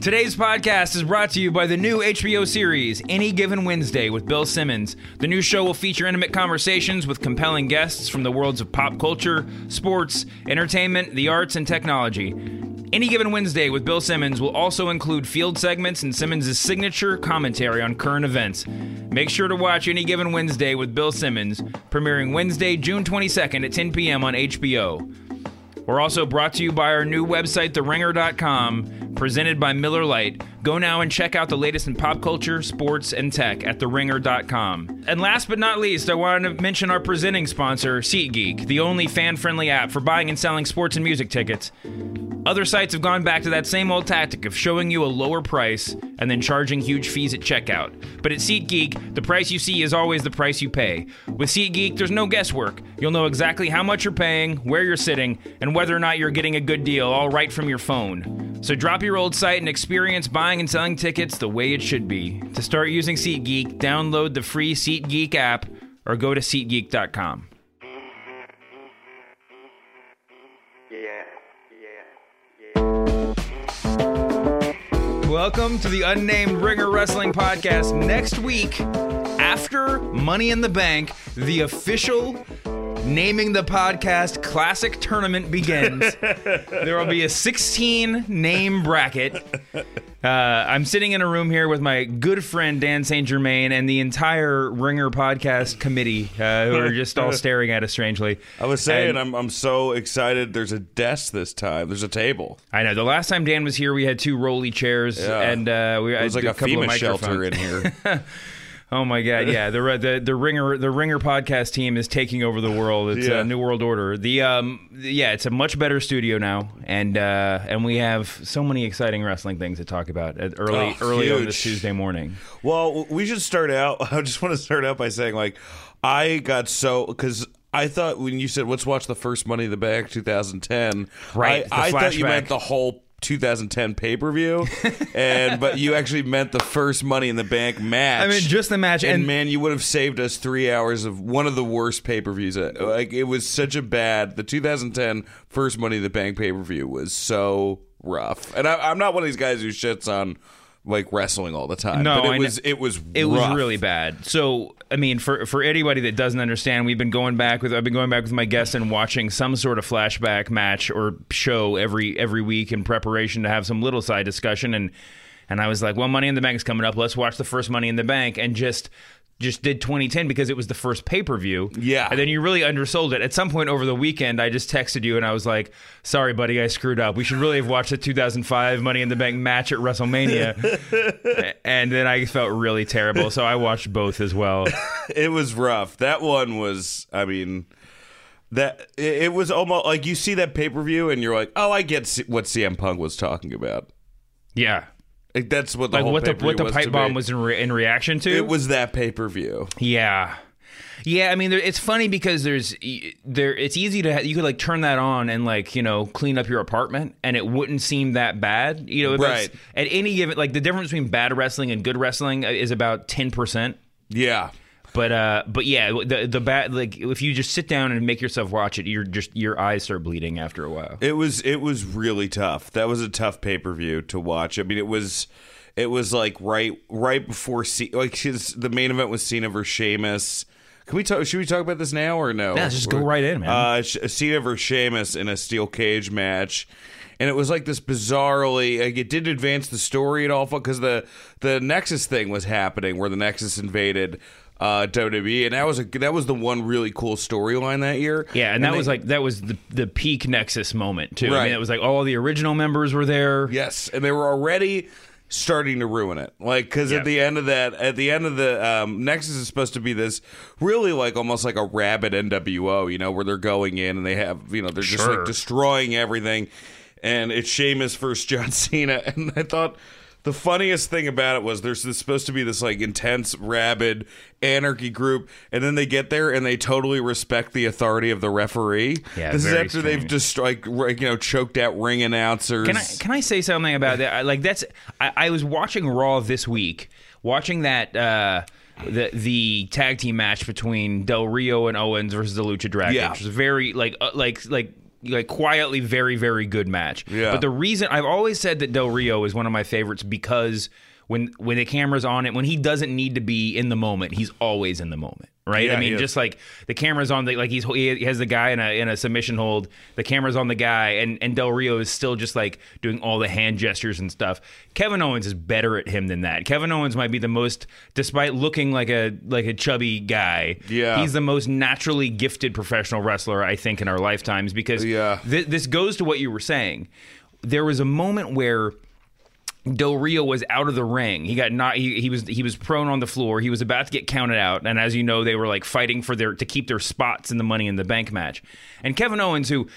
Today's podcast is brought to you by the new HBO series, Any Given Wednesday, with Bill Simmons. The new show will feature intimate conversations with compelling guests from the worlds of pop culture, sports, entertainment, the arts, and technology. Any Given Wednesday with Bill Simmons will also include field segments and Simmons' signature commentary on current events. Make sure to watch Any Given Wednesday with Bill Simmons, premiering Wednesday, June 22nd at 10 p.m. on HBO. We're also brought to you by our new website, TheRinger.com, presented by Miller Lite. Go now and check out the latest in pop culture, sports, and tech at TheRinger.com. And last but not least, I wanted to mention our presenting sponsor, SeatGeek, the only fan-friendly app for buying and selling sports and music tickets. Other sites have gone back to that same old tactic of showing you a lower price and then charging huge fees at checkout. But at SeatGeek, the price you see is always the price you pay. With SeatGeek, there's no guesswork. You'll know exactly how much you're paying, where you're sitting, and whether or not you're getting a good deal all right from your phone. So drop your old site and experience buying and selling tickets the way it should be. To start using SeatGeek, download the free SeatGeek app or go to SeatGeek.com. Welcome to the Unnamed Ringer Wrestling Podcast. Next week, after Money in the Bank, the official naming the podcast classic tournament begins. there will be a 16 name bracket. Uh, I'm sitting in a room here with my good friend Dan St. Germain and the entire Ringer podcast committee uh, who are just all staring at us strangely. I was saying, And- I'm I'm so excited. There's a desk this time. There's a table. I know. The last time Dan was here, we had two rolly chairs, Yeah. and uh, we It was had like a couple of FEMA shelter microphones. in here. Oh my god, yeah. The the the ringer the ringer podcast team is taking over the world. It's Yeah. a new world order. The um yeah, it's a much better studio now, and uh and we have so many exciting wrestling things to talk about at early Oh, early on this. Tuesday morning. well, we should start out. I just want to start out by saying, like, I got so because. I thought when you said let's watch the first Money in the Bank 2010, Right, I, I thought you meant the whole 2010 pay per view, and but you actually meant the first Money in the Bank match. I mean, just the match, and, and, man, you would have saved us three hours of one of the worst pay per views. Uh, like it was such a bad. The 2010 first Money in the Bank pay per view was so rough. And I, I'm not one of these guys who shits on like wrestling all the time. No, but it I was it was it was really bad. So, I mean, for for anybody that doesn't understand, we've been going back with I've been going back with my guests and watching some sort of flashback match or show every every week in preparation to have some little side discussion and and I was like, well, Money in the Bank is coming up. Let's watch the first Money in the Bank and just just did 2010 because it was the first pay per view. Yeah. And then you really undersold it. At some point over the weekend, I just texted you and I was like, sorry, buddy, I screwed up. We should really have watched the 2005 Money in the Bank match at WrestleMania. and then I felt really terrible. So I watched both as well. It was rough. That one was. I mean. That it was almost like you see that pay per view and you're like, oh, I get what CM Punk was talking about. Yeah. Like that's what the Like whole what the what the pipe bomb was in, re- in reaction to. It was that pay per view. Yeah. Yeah, I mean, there, it's funny because there's there. It's easy to ha- you could like turn that on and like you know clean up your apartment and it wouldn't seem that bad. You know, Right. At any given like the difference between bad wrestling and good wrestling is about ten percent. Yeah. But uh, but yeah, the the bad like if you just sit down and make yourself watch it, you're just your eyes start bleeding after a while. It was it was really tough. That was a tough pay per view to watch. I mean, it was it was like right right before C- like his the main event was Cena versus Sheamus. Can we talk? Should we talk about this now or no? Yeah, just go right in, man. Uh, Cena versus Sheamus in a steel cage match. And it was like this bizarrely, like it didn't advance the story at all because the the Nexus thing was happening where the Nexus invaded uh, WWE, and that was a that was the one really cool storyline that year. Yeah, and, that they- was like that was the the peak Nexus moment too. I Right. mean, it was like all the original members were there. Yes, and they were already starting to ruin it. Like because at the end of that, at the end of the um, Nexus is supposed to be this really like almost like a rabid NWO, you know, where they're going in and they have you know they're just Sure. like destroying everything, and it's Sheamus versus John Cena, and I thought. The funniest thing about it was there's this, supposed to be this like intense, rabid anarchy group, and then they get there and they totally respect the authority of the referee. Yeah, this is after they've just like you know choked out ring announcers. Can I can I say something about that? Like that's I, I was watching Raw this week, watching that uh, the the tag team match between Del Rio and Owens versus the Lucha Dragons, Yeah. which was very like uh, like like like quietly very very good match. Yeah. But the reason I've always said that Del Rio is one of my favorites because when when the camera's on it, when he doesn't need to be in the moment, he's always in the moment. Right? Yeah, I mean, just like the camera's on the like he's he has the guy in a in a submission hold, the camera's on the guy, and and Del Rio is still just like doing all the hand gestures and stuff. Kevin Owens is better at him than that. Kevin Owens might be the most, despite looking like a like a chubby guy. Yeah. he's the most naturally gifted professional wrestler I think in our lifetimes because Yeah. thi- this goes to what you were saying. There was a moment where Del Rio was out of the ring. He got not. He, he was he was prone on the floor. He was about to get counted out, and as you know, they were like fighting for their to keep their spots in the Money in the Bank match. And Kevin Owens, who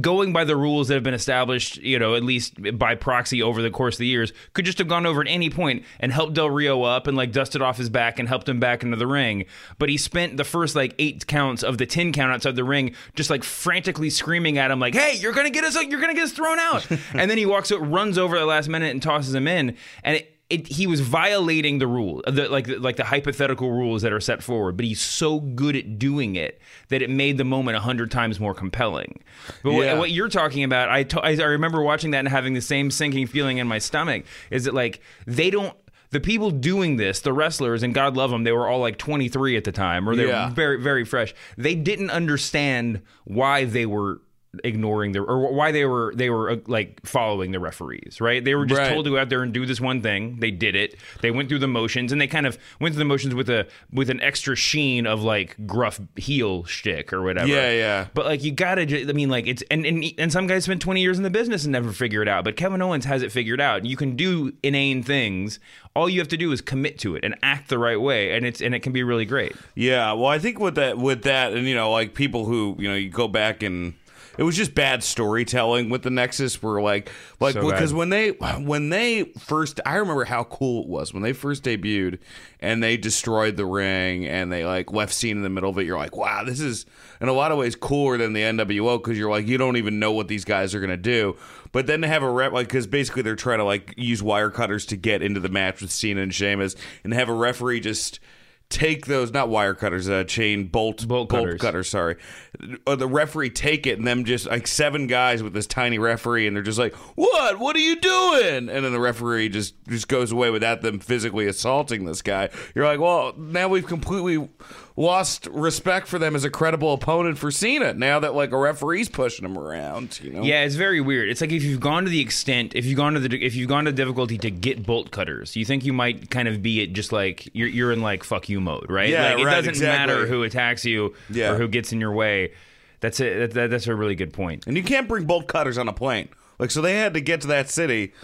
going by the rules that have been established, you know, at least by proxy over the course of the years, could just have gone over at any point and helped Del Rio up and like dusted off his back and helped him back into the ring. But he spent the first like eight counts of the ten count outside the ring, just like frantically screaming at him, like, "Hey, you're gonna get us! You're gonna get us thrown out!" and then he walks, runs over at the last minute and tosses him in, and it, it, he was violating the rule, the, like like the hypothetical rules that are set forward. But he's so good at doing it that it made the moment a hundred times more compelling. But what- what, you're talking about, I to- I I remember watching that and having the same sinking feeling in my stomach. Is that like they don't. The people doing this, the wrestlers, and God love them, they were all like 23 at the time, or they Yeah. were very, very fresh. They didn't understand why they were ignoring the or why they were they were uh, like following the referees right? They were just Right. told to go out there and do this one thing. They did it. They went through the motions and they kind of went through the motions with a with an extra sheen of like gruff heel shtick or whatever. Yeah, yeah. but like you gotta i mean like it's and, and and some guys spend 20 years in the business and never figure it out but kevin owens has it figured out. You can do inane things. All you have to do is commit to it and act the right way and it's and it can be really great. Yeah, well, I think with that, with that, and you know, like people who you know, you go back and it was just bad storytelling with the Nexus. Were like, like So because when they when they first, I remember how cool it was when they first debuted and they destroyed the ring and they like left scene in the middle of it. You're like, wow, this is in a lot of ways cooler than the NWO because you're like, you don't even know what these guys are gonna do. But then to have a rep like because basically they're trying to like use wire cutters to get into the match with Cena and Sheamus and have a referee just take those not wire cutters uh chain bolt Bolt cutters. cutter sorry. Or the referee take it and them just like seven guys with this tiny referee and they're just like what? What are you doing? And then the referee just just goes away without them physically assaulting this guy. You're like well now we've completely lost respect for them as a credible opponent for Cena now that like a referee's pushing him around you know Yeah, it's very weird. It's like if you've gone to the extent, if you've gone to the, if you've gone to the difficulty to get bolt cutters, you think you might kind of be at just like you're you're in like fuck you mode, right? Yeah, like it right, doesn't exactly. matter who attacks you Yeah. or who gets in your way. That's it. That, that, that's a really good point. and you can't bring bolt cutters on a plane like so they had to get to that city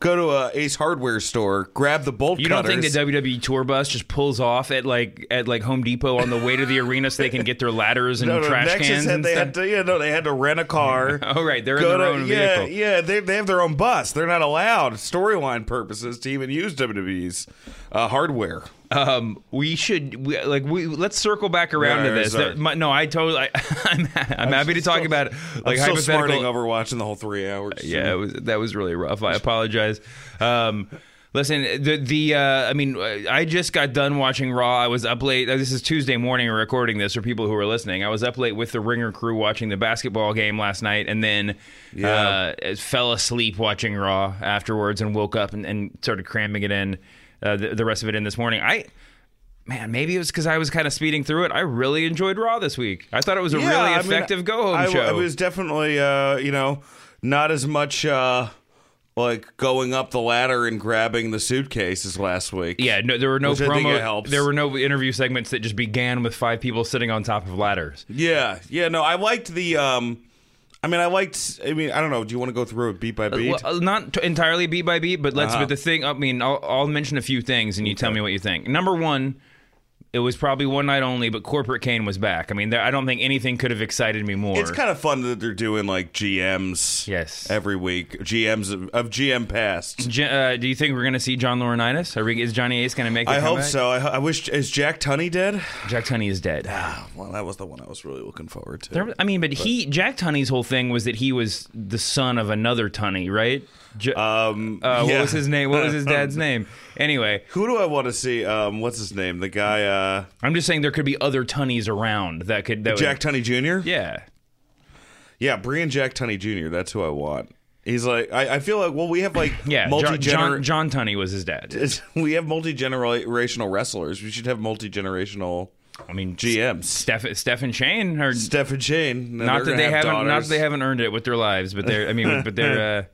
go to a Ace Hardware store grab the bolt You don't cutters think the WWE tour bus just pulls off at like at like Home Depot on the way to the arena so they can get their ladders and No, no, trash Nexus cans had, they had to, yeah, no, they had to rent a car. Oh, right, they're in their to- own yeah, vehicle. Yeah, they, they have their own bus. They're not allowed, storyline purposes, to even use WWE's uh, hardware. Um, we should we, like we let's circle back around Yeah, to this. That- my- no, I totally. I, I'm I'm happy to talk still- about like I'm still smarting over watching the whole three hours. Yeah, it was that was really rough. I apologize. Um, listen, the the uh, I mean, I just got done watching Raw. I was up late. This is Tuesday morning. Recording this for people who are listening. I was up late with the Ringer crew watching the basketball game last night, and then Yeah. uh, fell asleep watching Raw afterwards, and woke up and, and started cramming it in. Uh, the, the rest of it in this morning. I. Man, maybe it was because I was kind of speeding through it. I really enjoyed Raw this week. I thought it was a Yeah, really I mean, effective go home I, show. It was definitely, uh, you know, not as much uh, like going up the ladder and grabbing the suitcases last week. Yeah, no, there were no Which I think promo. There were no interview segments that just began with five people sitting on top of ladders. Yeah, yeah. No, I liked the. um I mean, I liked. I mean, I don't know. Do you want to go through it beat by beat? Well, uh, not t- entirely beat by beat, but let's. Uh-huh. But the thing, I mean, I'll, I'll mention a few things, and you tell me what you think. Number one, it was probably one night only, but Corporate Kane was back. I mean, there, I don't think anything could have excited me more. It's kind of fun that they're doing like GMs. Yes. Every week, GMs of, of GM past. J- uh, do you think we're going to see John Laurinaitis? Are we, is Johnny Ace going to make? I hope comeback? so. I, I wish. Is Jack Tunney dead? Jack Tunney is dead. Ah, Well, that was the one I was really looking forward to. There- I mean, but he Jack Tunney's whole thing was that he was the son of another Tunney, right? J- um, uh, yeah. What was his name? What was his dad's name? Anyway, Who do I want to see? Um, what's his name? The guy, uh, I'm just saying there could be other Tunnies around that could that Jack Would, Tunney Jr. yeah. Yeah, Brian Jack Tunney Jr. That's who I want. He's like, I, I feel like, well, we have like Yeah, multi John, John, Tunney was his dad. we have multi generational wrestlers. We should have multi generational I mean, GMs. Steph, Steph and Shane are Steph and Shane. not that they haven't not that they haven't earned it with their lives, but they're I mean, but they're uh,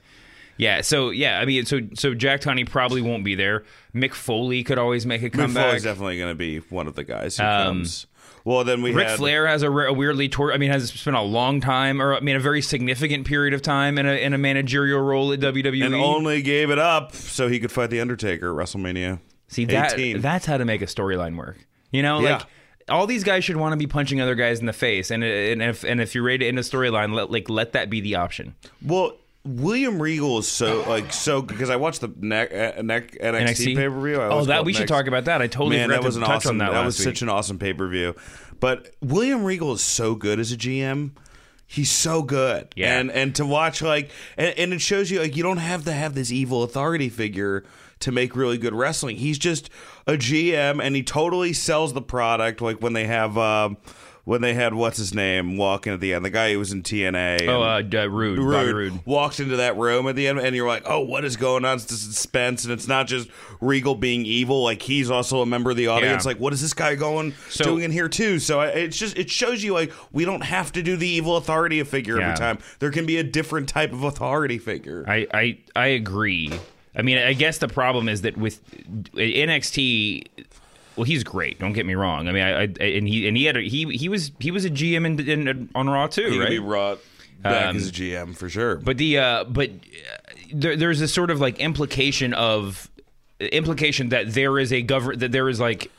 yeah. So yeah, I mean, so so Jack Tunney probably won't be there. Mick Foley could always make a Mick comeback. Foley's definitely going to be one of the guys who Um, comes. Well, then we Ric had Flair has a, re- a weirdly tor- I mean, has spent a long time, or I mean, a very significant period of time in a in a managerial role at WWE. and only gave it up so he could fight the Undertaker at WrestleMania. See that 18. that's how to make a storyline work. You know, Yeah. like all these guys should want to be punching other guys in the face, and and if and if you're ready to end a storyline, let like let that be the option. Well, William Regal is so like so because I watched the neck uh, neck NXT, NXT pay per view. Oh, that we should talk about that. I totally Man, that was to an touch awesome. on that. That, was week. such an awesome pay per view. But William Regal is so good as a GM. He's so good. Yeah. And and to watch like and, and it shows you like you don't have to have this evil authority figure to make really good wrestling. He's just a GM and he totally sells the product like when they have um when they had what's his name walking at the end, the guy who was in TNA. Oh, uh, uh, Roode, Roode, Roode. walks into that room at the end, and you're like, "Oh, what is going on?" It's the suspense, and it's not just Regal being evil; like he's also a member of the audience. Yeah. Like, what is this guy going So- doing in here too? So I, it's just it shows you like we don't have to do the evil authority figure Yeah. every time. There can be a different type of authority figure. I, I I agree. I mean, I guess the problem is that with NXT, well, he's great. Don't get me wrong. I mean, I, I and he and he had a, he he was he was a GM in, in, on Raw too, he right? be brought back Um, as a GM for sure. But the uh, but uh, there, there's this sort of like implication of implication that there is a govern that there is like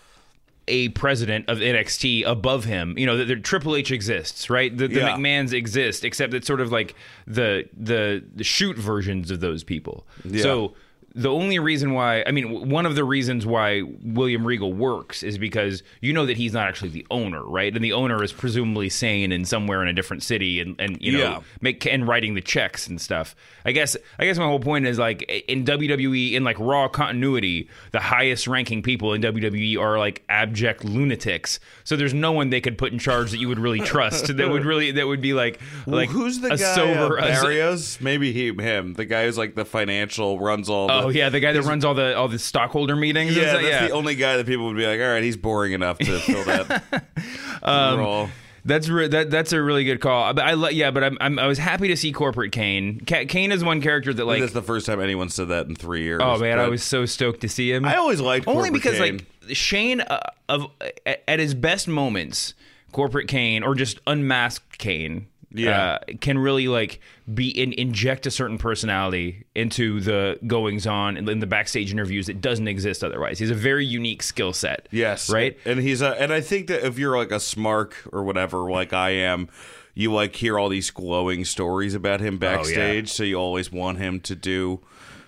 a president of NXT above him. You know that Triple H exists, right? The, the Yeah. McMahon's exist, except it's sort of like the the the shoot versions of those people. Yeah. So. The only reason why, I mean, one of the reasons why William Regal works is because you know that he's not actually the owner, right? And the owner is presumably sane and somewhere in a different city, and, and you know, Yeah. make and writing the checks and stuff. I guess I guess my whole point is like in WWE in like raw continuity, the highest ranking people in WWE are like abject lunatics. So there's no one they could put in charge that you would really trust. that would really that would be like like who's the a guy? sober uh, Barrios? Maybe he, him. The guy who's like the financial runs all. The, Oh yeah, the guy that runs all the all the stockholder meetings. Yeah, that's yeah. the only guy that people would be like, all right, he's boring enough to fill that Um, role. That's re- that that's a really good call. But I yeah, but I'm, I'm I was happy to see corporate Kane. Ka- Kane is one character that like that's the first time anyone said that in three years. oh man, I was so stoked to see him. I always liked Corporate. only because Kane. like Shane uh, of at his best moments, corporate Kane or just unmasked Kane. Yeah. uh, can really like be in, inject a certain personality into the goings on in, in the backstage interviews that doesn't exist otherwise. He's a very unique skill set. Yes, right. And he's a, and I think that if you're like a smark or whatever, like I am, you like hear all these glowing stories about him backstage, so you always want him to do.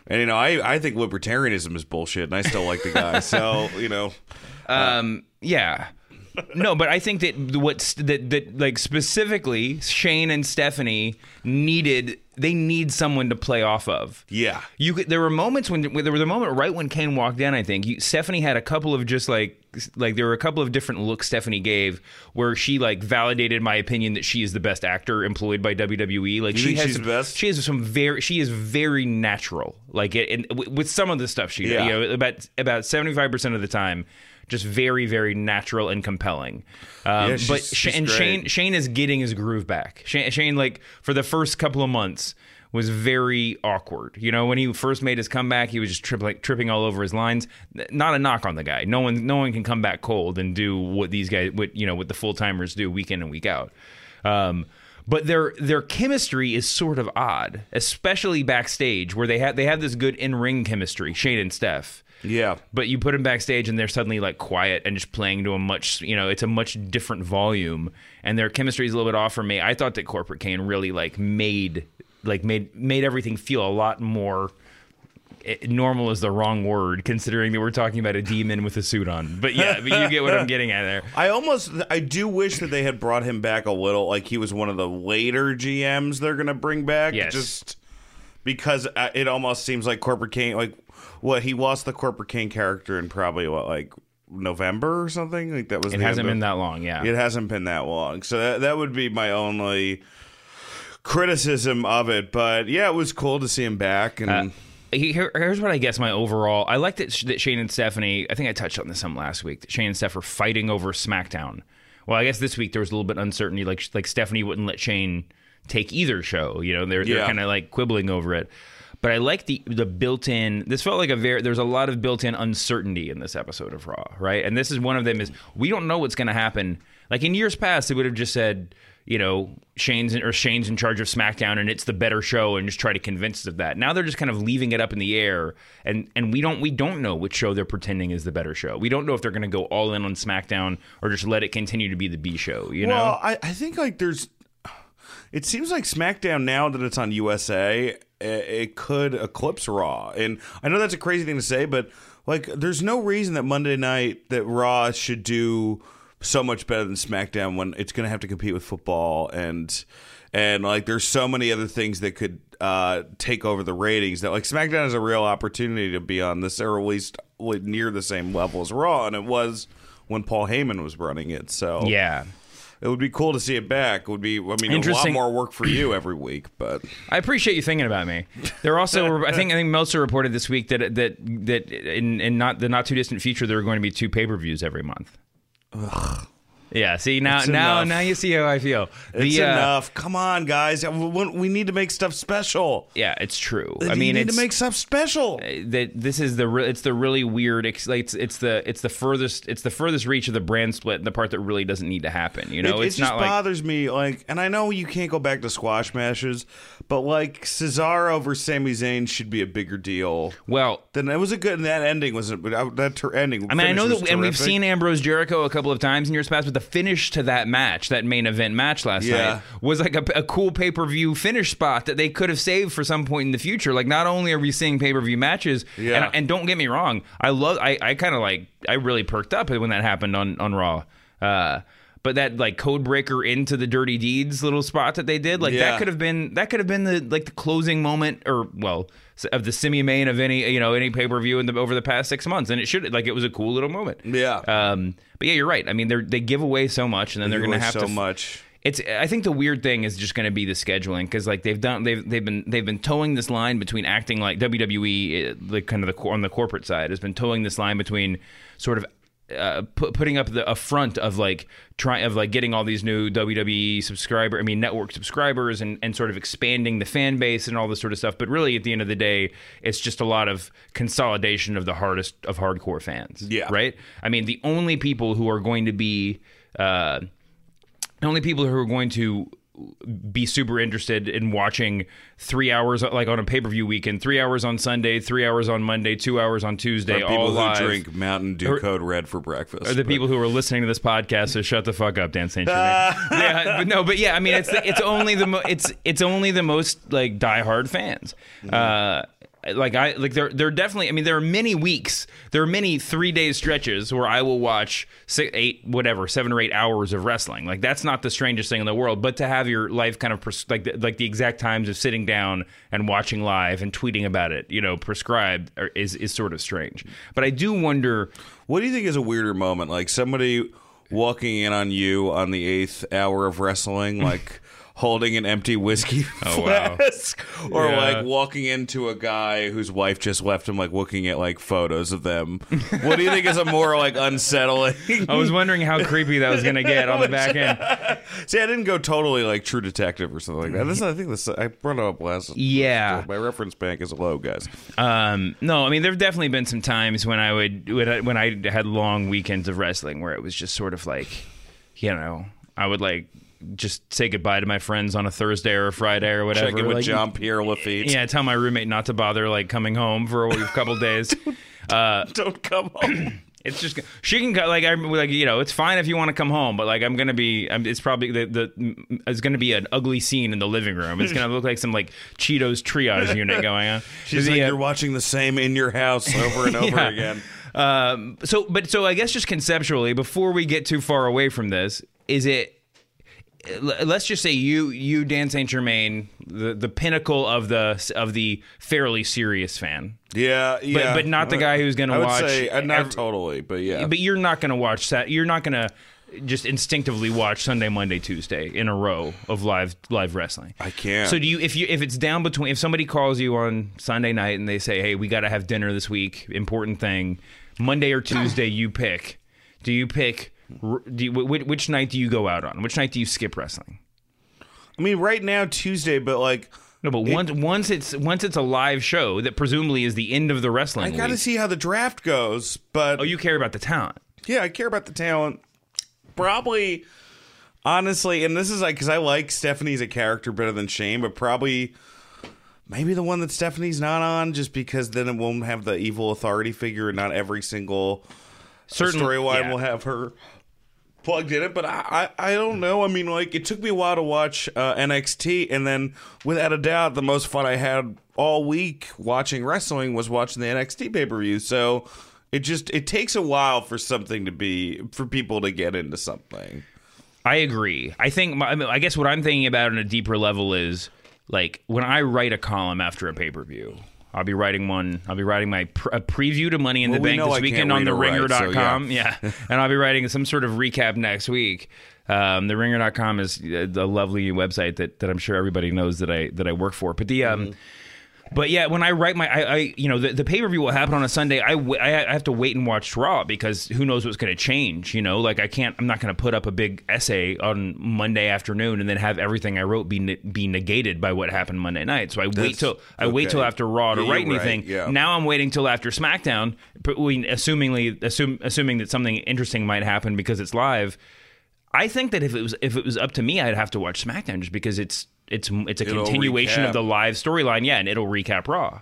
And you know, I I think libertarianism is bullshit, and I still like the guy. so you know, Um, yeah. No, but I think that what's that that like specifically Shane and Stephanie needed they need someone to play off of. yeah, You could, there were moments when, there was a moment right when Kane walked in. I think you, Stephanie had a couple of just like like there were a couple of different looks Stephanie gave where she like validated my opinion that she is the best actor employed by WWE. Like she has she's some, the best? She has some very she is very natural. Like it and w- with some of the stuff she Yeah. you know about about seventy five percent of the time. Just very, very natural and compelling. Um, Yeah, she's- but she's and great. Shane Shane is getting his groove back. Shane, Shane, like for the first couple of months, was very awkward. You know, when he first made his comeback, he was just trip, like tripping all over his lines. Not a knock on the guy. No one, no one can come back cold and do what these guys, what you know, what the full timers do week in and week out. Um, but their their chemistry is sort of odd, especially backstage where they have they have this good in ring chemistry. Shane and Steph. yeah. But you put them backstage and they're suddenly like quiet and just playing to a much, you know, it's a much different volume and their chemistry is a little bit off for me. I thought that Corporate Kane really like made like made made everything feel a lot more eh, normal is the wrong word considering that we're talking about a demon with a suit on. But yeah, but you get what I'm getting at there. I almost, I do wish that they had brought him back a little. Like he was one of the later GMs they're gonna bring back. Yes. Just because uh, it almost seems like Corporate Kane like what he lost the Corporate Kane character in probably what like November or something. Like that was. It hasn't end been of- that long, yeah. It hasn't been that long, so that that would be my only criticism of it, but yeah, it was cool to see him back. And Uh, here- here's what I guess my overall. I like that, that Shane and Stephanie. I think I touched on this some last week. That Shane and Steph are fighting over SmackDown. Well, I guess this week there was a little bit uncertainty. Like like Stephanie wouldn't let Shane take either show. You know, they're they're kind of like quibbling over it. But I like the the built in. This felt like a very. There's a lot of built in uncertainty in this episode of Raw, right? And this is one of them. Is we don't know what's going to happen. Like in years past, they would have just said, you know, Shane's in, or Shane's in charge of SmackDown, and it's the better show, and just try to convince us of that. Now they're just kind of leaving it up in the air, and and we don't we don't know which show they're pretending is the better show. We don't know if they're going to go all in on SmackDown or just let it continue to be the B show. You know? I, I think like there's. It seems like SmackDown now that it's on USA, eh, it could eclipse Raw, and I know that's a crazy thing to say, but like, there's no reason that Monday night that Raw should do so much better than SmackDown when it's going to have to compete with football and and like there's so many other things that could uh, take over the ratings that like SmackDown is a real opportunity to be on this or at least near the same level as Raw, and it was when Paul Heyman was running it. So yeah. it would be cool to see it back. It would be, I mean, a lot more work for you every week, but I appreciate you thinking about me. There also, I think, I think Meltzer reported this week that that that in in not the not too distant future there are going to be two pay per views every month. Ugh. Yeah. See now It's now enough. now you see how I feel. it's The, uh, enough. Come on, guys. We we need to make stuff special. Yeah, it's true. I mean, need it's to make stuff special. that this is the re- it's the really weird ex- like, it's it's the it's the furthest it's the furthest reach of the brand split the part that really doesn't need to happen. You know, it, it it's just not like bothers me. Like, and I know you can't go back to squash matches, but like Cesaro over Sami Zayn should be a bigger deal. well. Then it was a good. And that ending was a, that ter- ending. I mean, I know that, and we've seen Ambrose Jericho a couple of times in years past, but the finish to that match, that main event match last Yeah. night, was like a, a cool pay per view finish spot that they could have saved for some point in the future. Like, not only are we seeing pay per view matches, Yeah. and, and don't get me wrong, I love, I, I kind of like, I really perked up when that happened on on Raw. Uh, but that like code breaker into the dirty deeds little spot that they did, like Yeah. that could have been that could have been the like the closing moment, or well, of the semi main of any you know any pay per view in the over the past six months, and it should like it was a cool little moment. Yeah. Um, but yeah, you're right. I mean, they they give away so much, and then they're going to have so to. much. It's. I think the weird thing is just going to be the scheduling because like they've done they've they've been they've been towing this line between acting like WWE, like kind of the on the corporate side has been towing this line between sort of. Uh, pu- putting up the a front of like trying of like getting all these new WWE subscriber, I mean network subscribers, and and sort of expanding the fan base and all this sort of stuff. But really, at the end of the day, it's just a lot of consolidation of the hardest of hardcore fans. Yeah. right. I mean, the only people who are going to be uh, the only people who are going to be super interested in watching three hours like on a pay-per-view weekend three hours on sunday three hours on monday two hours on tuesday Or people all who live drink Mountain Dew Or- Code Red for breakfast. are the but- people who are listening to this podcast so shut the fuck up dan st Germain. yeah but no but yeah i mean it's it's only the mo- it's it's only the most like diehard fans uh like I like there there are definitely I mean there are many weeks there are many three day stretches where I will watch six, eight whatever seven or eight hours of wrestling like that's not the strangest thing in the world but to have your life kind of pres- like the, like the exact times of sitting down and watching live and tweeting about it you know prescribed is is sort of strange but I do wonder What do you think is a weirder moment? Like somebody walking in on you on the eighth hour of wrestling, like holding an empty whiskey Oh, wow. flask, or Yeah. like walking into a guy whose wife just left him, like looking at like photos of them. what do you think is a more like unsettling? I was wondering how creepy that was going to get on the back end. See, I didn't go totally like True Detective or something like that. This, I think this I brought it up last. Yeah. my reference bank is low, guys. Um, no, I mean there've definitely been some times when I would when I had long weekends of wrestling where it was just sort of like, you know, I would like just say goodbye to my friends on a Thursday or a Friday or whatever. Check in with like, John Pierre Lafitte. Yeah, tell my roommate not to bother like coming home for a couple days. Uh, Don't come home. it's just she can go like I like you know it's fine if you want to come home, but like I'm gonna be I'm, it's probably the the it's gonna be an ugly scene in the living room. It's gonna look like some like Cheetos triage unit going on. She's like, you're watching the same in your house over and over Yeah. again. Um, so, but so I guess just conceptually, before we get too far away from this, is it? Let's just say you, you Dan Saint Germain, the the pinnacle of the of the fairly serious fan, Yeah, but yeah. but not the guy who's going to watch. say uh, not ev- totally, but yeah. But you're not going to watch that. You're not going to just instinctively watch Sunday, Monday, Tuesday in a row of live live wrestling. I can't. So do you if you if it's down between if somebody calls you on Sunday night and they say, "Hey, we got to have dinner this week, important thing." Monday or Tuesday you pick. Do you pick you, which, which night do you go out on? Which night do you skip wrestling? I mean, right now Tuesday, but like No, but once once it's once it's a live show that presumably is the end of the wrestling I got to see how the draft goes. But Oh, you care about the talent. yeah, I care about the talent. Probably, honestly, and this is like because I like Stephanie's a character better than Shane, but probably maybe the one that Stephanie's not on, just because then it won't have the evil authority figure, and not every single Certain storyline yeah. will have her plugged in it. But I, I, I don't know. I mean, like it took me a while to watch uh, NXT, and then without a doubt, the most fun I had all week watching wrestling was watching the NXT pay per view. So. It just it takes a while for something to be for people to get into something. I agree. I think my, I, mean, I guess what I'm thinking about on a deeper level is like when I write a column after a pay per view. I'll be writing one. I'll be writing my pr- a preview to Money in Well, the Bank know this I weekend on read the or write, so ringer.com. yeah. and I'll be writing some sort of recap next week. Um, the ringer.com is uh, the lovely website that, that I'm sure everybody knows that I that I work for. But the um, Mm-hmm. But yeah, when I write my, I, I you know, the, the pay per view will happen on a Sunday. I, w- I I have to wait and watch Raw because who knows what's going to change. You know, like I can't, I'm not going to put up a big essay on Monday afternoon and then have everything I wrote be ne- be negated by what happened Monday night. So I wait That's- till I wait till after Raw to Yeah, write you're right, anything. yeah. Now I'm waiting till after SmackDown, but we- assumingly assume, assuming that something interesting might happen because it's live. I think that if it was if it was up to me, I'd have to watch SmackDown just because it's it's it's a It'll continuation recap. of the live storyline. Yeah, and it'll recap Raw.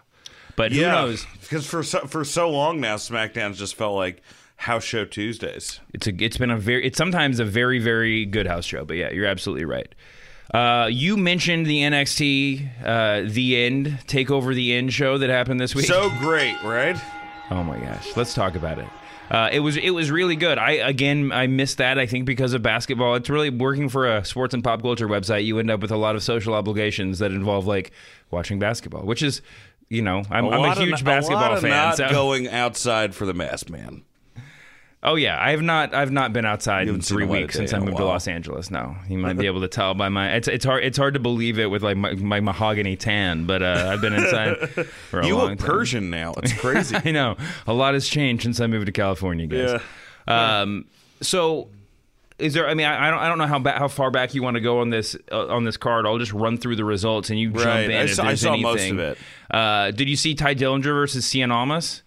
But who knows? Because for so, for so long now, SmackDown's just felt like house show Tuesdays. It's a it's been a very it's sometimes a very very good house show. But yeah, you're absolutely right. Uh, you mentioned the NXT uh, the end takeover the end show that happened this week. So great, right? Oh my gosh, let's talk about it. Uh, it was it was really good. I again I missed that. I think because of basketball. It's really working for a sports and pop culture website. You end up with a lot of social obligations that involve like watching basketball, which is you know I'm, I'm a lot of huge basketball a lot of fan. Not so going outside for the masked man. Oh yeah, I have not I've not been outside in three the light of weeks since I moved to. Los Angeles. No, you might be able to tell by my it's it's hard it's hard to believe it with like my, my mahogany tan, but uh, I've been inside for a You long look time. Persian now. It's crazy. I know a lot has changed since I moved to California, guys. Um, so is there? I mean, I, I don't. I don't know how ba- how far back you want to go on this uh, on this card. I'll just run through the results and you jump Right. in. I if saw- I there's saw most anything. of it. Uh, did you see Tye Dillinger versus Cien Almas?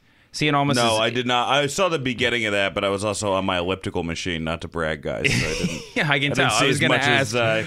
Almas. no, is, I did not. I saw the beginning of that, but I was also on my elliptical machine. Not to brag, guys. So I didn't. Yeah, I can I tell. I was as going to ask. as uh,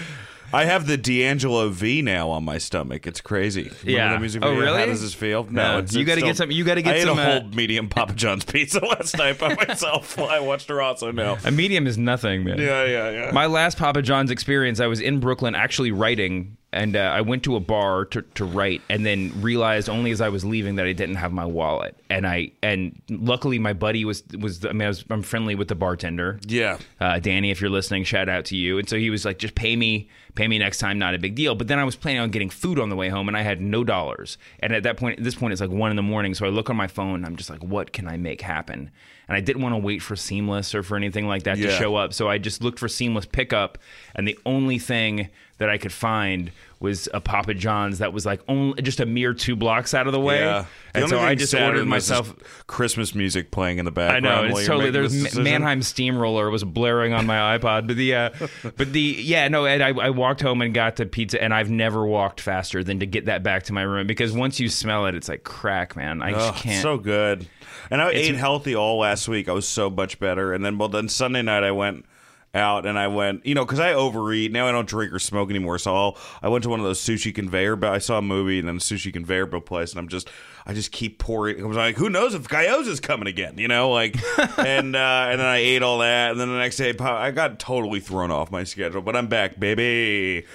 I have the D'Angelo V now on my stomach. It's crazy. Remember Yeah. music Oh, really? How does this feel? No, it's, you gotta get some- you gotta get I ate a uh, whole medium Papa John's pizza last night by myself while I watched Raw. So no. a medium is nothing, man. Yeah, yeah, yeah. My last Papa John's experience, I was in Brooklyn actually writing, and uh, I went to a bar to, to write, and then realized only as I was leaving that I didn't have my wallet. And I and luckily my buddy was was I mean I was, I'm friendly with the bartender. yeah. Uh, Danny, if you're listening, shout out to you. And so he was like, just pay me, pay me next time, not a big deal. But then I was planning on getting food on the way home, and I had no dollars. And at that point, at this point, it's like one in the morning. So I look on my phone, and I'm just like, what can I make happen? And I didn't want to wait for Seamless or for anything like that to show up. So I just looked for Seamless pickup, and the only thing that I could find was a Papa John's that was like only just a mere two blocks out of the way. Yeah. The And so I just ordered than this is myself. Christmas music playing in the background. I know it's totally there's Ma- Mannheim Steamroller was blaring on my iPod, but the uh, but the yeah no Ed I, I walked home and got the pizza and I've never walked faster than to get that back to my room because once you smell it it's like crack man I Oh, just can't so good. And I ate healthy all last week. I was so much better. And then, well, then Sunday night I went out and I went, you know, because I overeat. Now I don't drink or smoke anymore. So I'll, I went to one of those sushi conveyor. But I saw a movie and then a sushi conveyor belt place, and I'm just, I just keep pouring. I was like, who knows if Gyoza's coming again? You know, like, and uh, and then I ate all that, and then the next day I got totally thrown off my schedule. But I'm back, baby.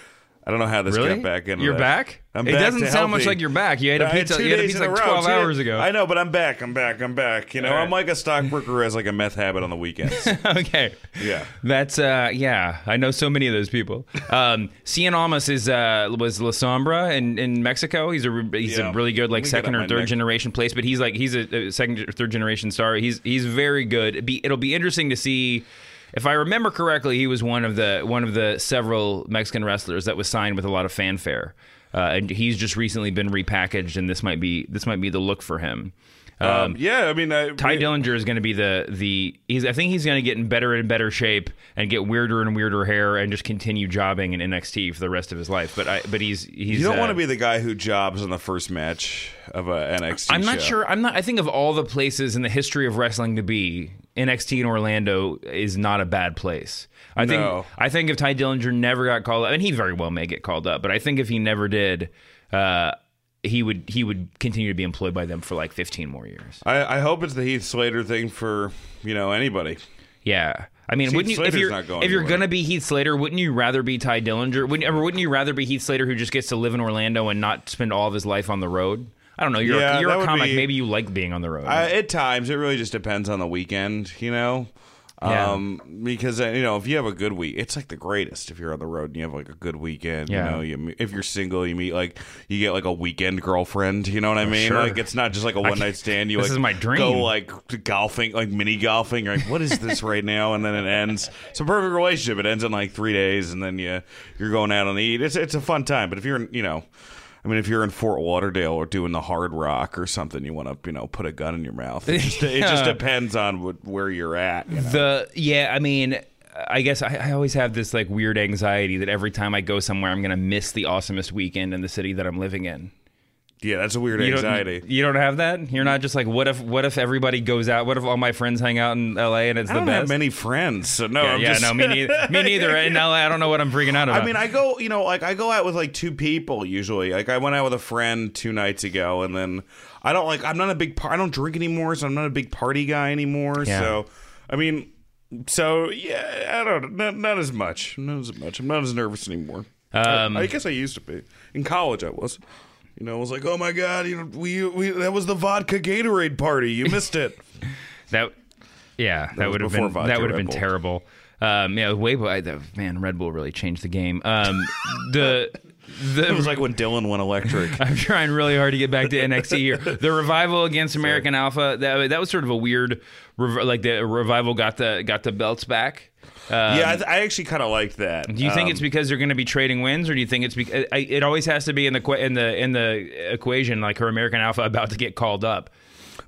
I don't know how this really got back in. you're back I'm it back doesn't sound much like you're back you ate a pizza two you had a days pizza like row. 12 Two- hours ago I know, but I'm back. I'm back. I'm back. You know, right. I'm like a stockbroker who has like a meth habit on the weekends. okay. Yeah. That's uh yeah, I know so many of those people. Um Cien Almas is uh was La Sombra in, in Mexico. He's a he's Yeah. a really good like Let me get second or third neck. generation place, but he's like he's a, a second or third generation star. He's he's very good. It'd be, it'll be interesting to see if I remember correctly, he was one of the one of the several Mexican wrestlers that was signed with a lot of fanfare, uh, and he's just recently been repackaged, and this might be this might be the look for him. Um, yeah, I mean, I, Tye Dillinger is going to be the the he's I think he's going to get in better and better shape and get weirder and weirder hair and just continue jobbing in NXT for the rest of his life. But I but he's he's you don't uh, want to be the guy who jobs in the first match of a NXT. I'm not sure. I'm not. I think of all the places in the history of wrestling to be, NXT in Orlando is not a bad place. I No. think. I think if Tye Dillinger never got called up, and he very well may get called up, but I think if he never did, uh, he would he would continue to be employed by them for like 15 more years. I, I hope it's the Heath Slater thing for you know anybody. Yeah. I mean, Heath wouldn't you, if Slater's you're not going if you're gonna be Heath Slater, wouldn't you rather be Tye Dillinger? Wouldn't, or wouldn't you rather be Heath Slater who just gets to live in Orlando and not spend all of his life on the road? I don't know. You're Yeah, a, you're a comic. be- Maybe you like being on the road. I, at times, it really just depends on the weekend, you know. Yeah. Um, because uh, you know, if you have a good week, it's like the greatest. If you're on the road and you have like a good weekend, Yeah. you know, you if you're single, you meet like you get like a weekend girlfriend. You know what I mean? sure. Like it's not just like a one night stand. You this like is my dream. Go like golfing, like mini golfing. You're like, what is this right now? And then it ends. It's a perfect relationship. It ends in like three days, and then you you're going out on the eat. It's it's a fun time. But if you're you know. I mean, if you're in Fort Lauderdale or doing the Hard Rock or something, you want to, you know, put a gun in your mouth. It just, it just depends on what, where you're at. You know? The yeah, I mean, I guess I, I always have this like weird anxiety that every time I go somewhere, I'm gonna miss the awesomest weekend in the city that I'm living in. Yeah, that's a weird You anxiety. Don't, you don't have that. You're not just like, what if what if everybody goes out? What if all my friends hang out in L.A. and it's? I the don't best? have many friends, so no. yeah, I'm yeah, just, no, me neither. me neither. In L.A., I don't know what I'm freaking out about. I mean, I go, you know, like I go out with like two people usually. Like I went out with a friend two nights ago, and then I don't like. I'm not a big. Par- I don't drink anymore, so I'm not a big party guy anymore. Yeah. So, I mean, so yeah, I don't. Not, not as much. Not as much. I'm not as nervous anymore. Um, I, I guess I used to be. In college, I was. You know, I was like, oh my god, you know, we, we that was the vodka Gatorade party. You missed it. that, yeah, that, was would have been that would have been terrible. Um, yeah, way man, Red Bull really changed the game. Um, the the It was like when Dylan went electric. I'm trying really hard to get back to NXT here. The revival against American Alpha that that was sort of a weird, rev- like the revival got the got the belts back. Um, yeah, I, th- I actually kind of like that. do you think Um, it's because they're going to be trading wins, or do you think it's because it always has to be in the in the in the equation like her American Alpha about to get called up?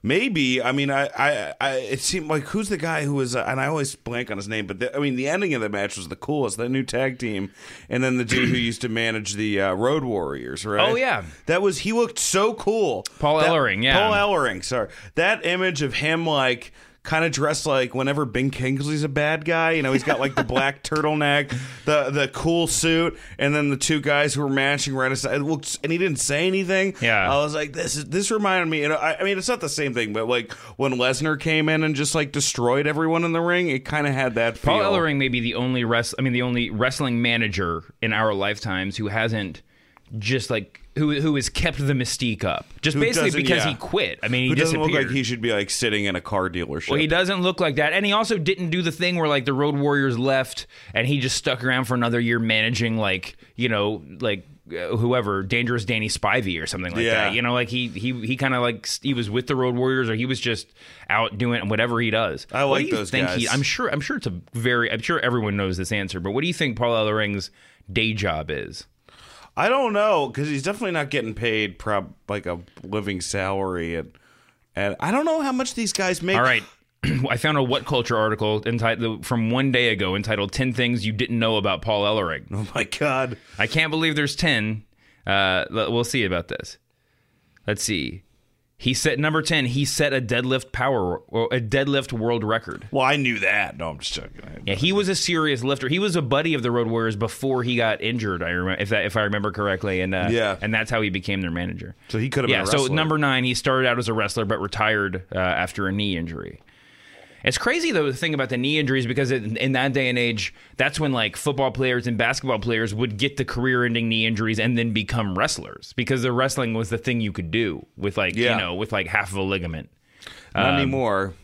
Maybe. I mean, I, I, I, it seemed like who's the guy who was, uh, and I always blank on his name, but the, I mean, the ending of the match was the coolest. That new tag team, and then the dude who used to manage the uh, Road Warriors, right? Oh, yeah. that was he looked so cool. Paul That- Ellering, yeah. Paul Ellering. Sorry, that image of him like. Kind of dressed like whenever Ben Kingsley's a bad guy, you know, he's got like the black turtleneck, the the cool suit, and then the two guys who were matching right aside. It and he didn't say anything. Yeah. I was like, this is this reminded me. And I, I mean, it's not the same thing, but like when Lesnar came in and just like destroyed everyone in the ring, it kind of had that feel. Paul Ellering may be the only rest. I mean, the only wrestling manager in our lifetimes who hasn't just like who who has kept the mystique up. Just Who basically because yeah. he quit. I mean, he Who doesn't disappeared. look like he should be like sitting in a car dealership? Well, he doesn't look like that, and he also didn't do the thing where like the Road Warriors left, and he just stuck around for another year managing like you know like uh, whoever dangerous Danny Spivey or something like Yeah. that. You know, like he he he kind of like he was with the Road Warriors, or he was just out doing whatever he does. I like do those think He, guys. I'm sure. I'm sure it's a very. I'm sure everyone knows this answer, but what do you think Paul Ellering's day job is? I don't know because he's definitely not getting paid prob like a living salary, and and I don't know how much these guys make. All right. I found a What Culture article entitled from one day ago entitled 10 Things You Didn't Know About Paul Ellering. Oh my god. I can't believe there's 10. Uh, we'll see about this. Let's see. He set number 10, he set a deadlift power or a deadlift world record. Well, I knew that. No, I'm just joking. Yeah, he was a serious lifter. He was a buddy of the Road Warriors before he got injured. I remember if that, if I remember correctly, and uh, Yeah. and that's how he became their manager. So he could have been yeah. So number nine, he started out as a wrestler but retired uh, after a knee injury. It's crazy though the thing about the knee injuries because in, in that day and age, that's when like football players and basketball players would get the career-ending knee injuries and then become wrestlers because the wrestling was the thing you could do with like Yeah. you know with like half of a ligament. Not Um, anymore.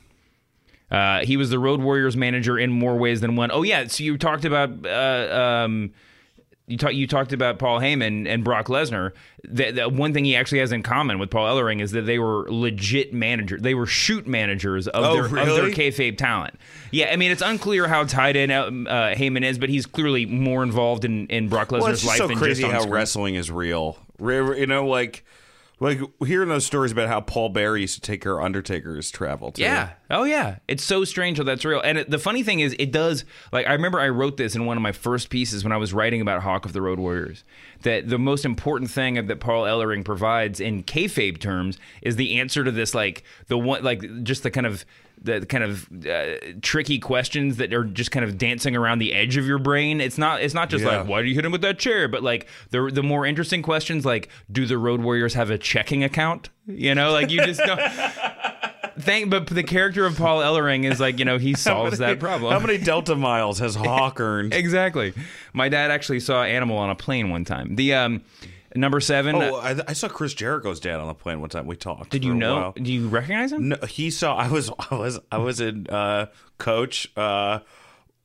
Uh, he was the Road Warriors manager in more ways than one. Oh yeah, so you talked about uh, um, you talk, you talked about Paul Heyman and Brock Lesnar. The, the one thing he actually has in common with Paul Ellering is that they were legit managers. They were shoot managers of, Oh, their, of their kayfabe talent. Yeah, I mean it's unclear how tied in uh, Heyman is, but he's clearly more involved in, in Brock Lesnar's Well, it's life so crazy just how screen. wrestling is real. You know, like like hearing those stories about how Paul Bearer used to take of Undertaker's travel. Too. Yeah. Oh, yeah. It's so strange how that's real. And it, the funny thing is, it does. Like, I remember I wrote this in one of my first pieces when I was writing about Hawk of the Road Warriors. That the most important thing that Paul Ellering provides in kayfabe terms is the answer to this, like the one, like just the kind of the kind of uh, tricky questions that are just kind of dancing around the edge of your brain. It's not. It's not just Yeah. like why do you hit him with that chair, but like the the more interesting questions, like do the Road Warriors have a checking account? You know, like you just don't. Thank, but the character of Paul Ellering is like you know he solves that problem. How many Delta miles has Hawk earned? exactly. My dad actually saw Animal on a plane one time. The um, number seven. Oh, uh, I, I saw Chris Jericho's dad on the plane one time. We talked. did you know? Do you recognize him? No, he saw. I was. I was. I was in uh, coach uh,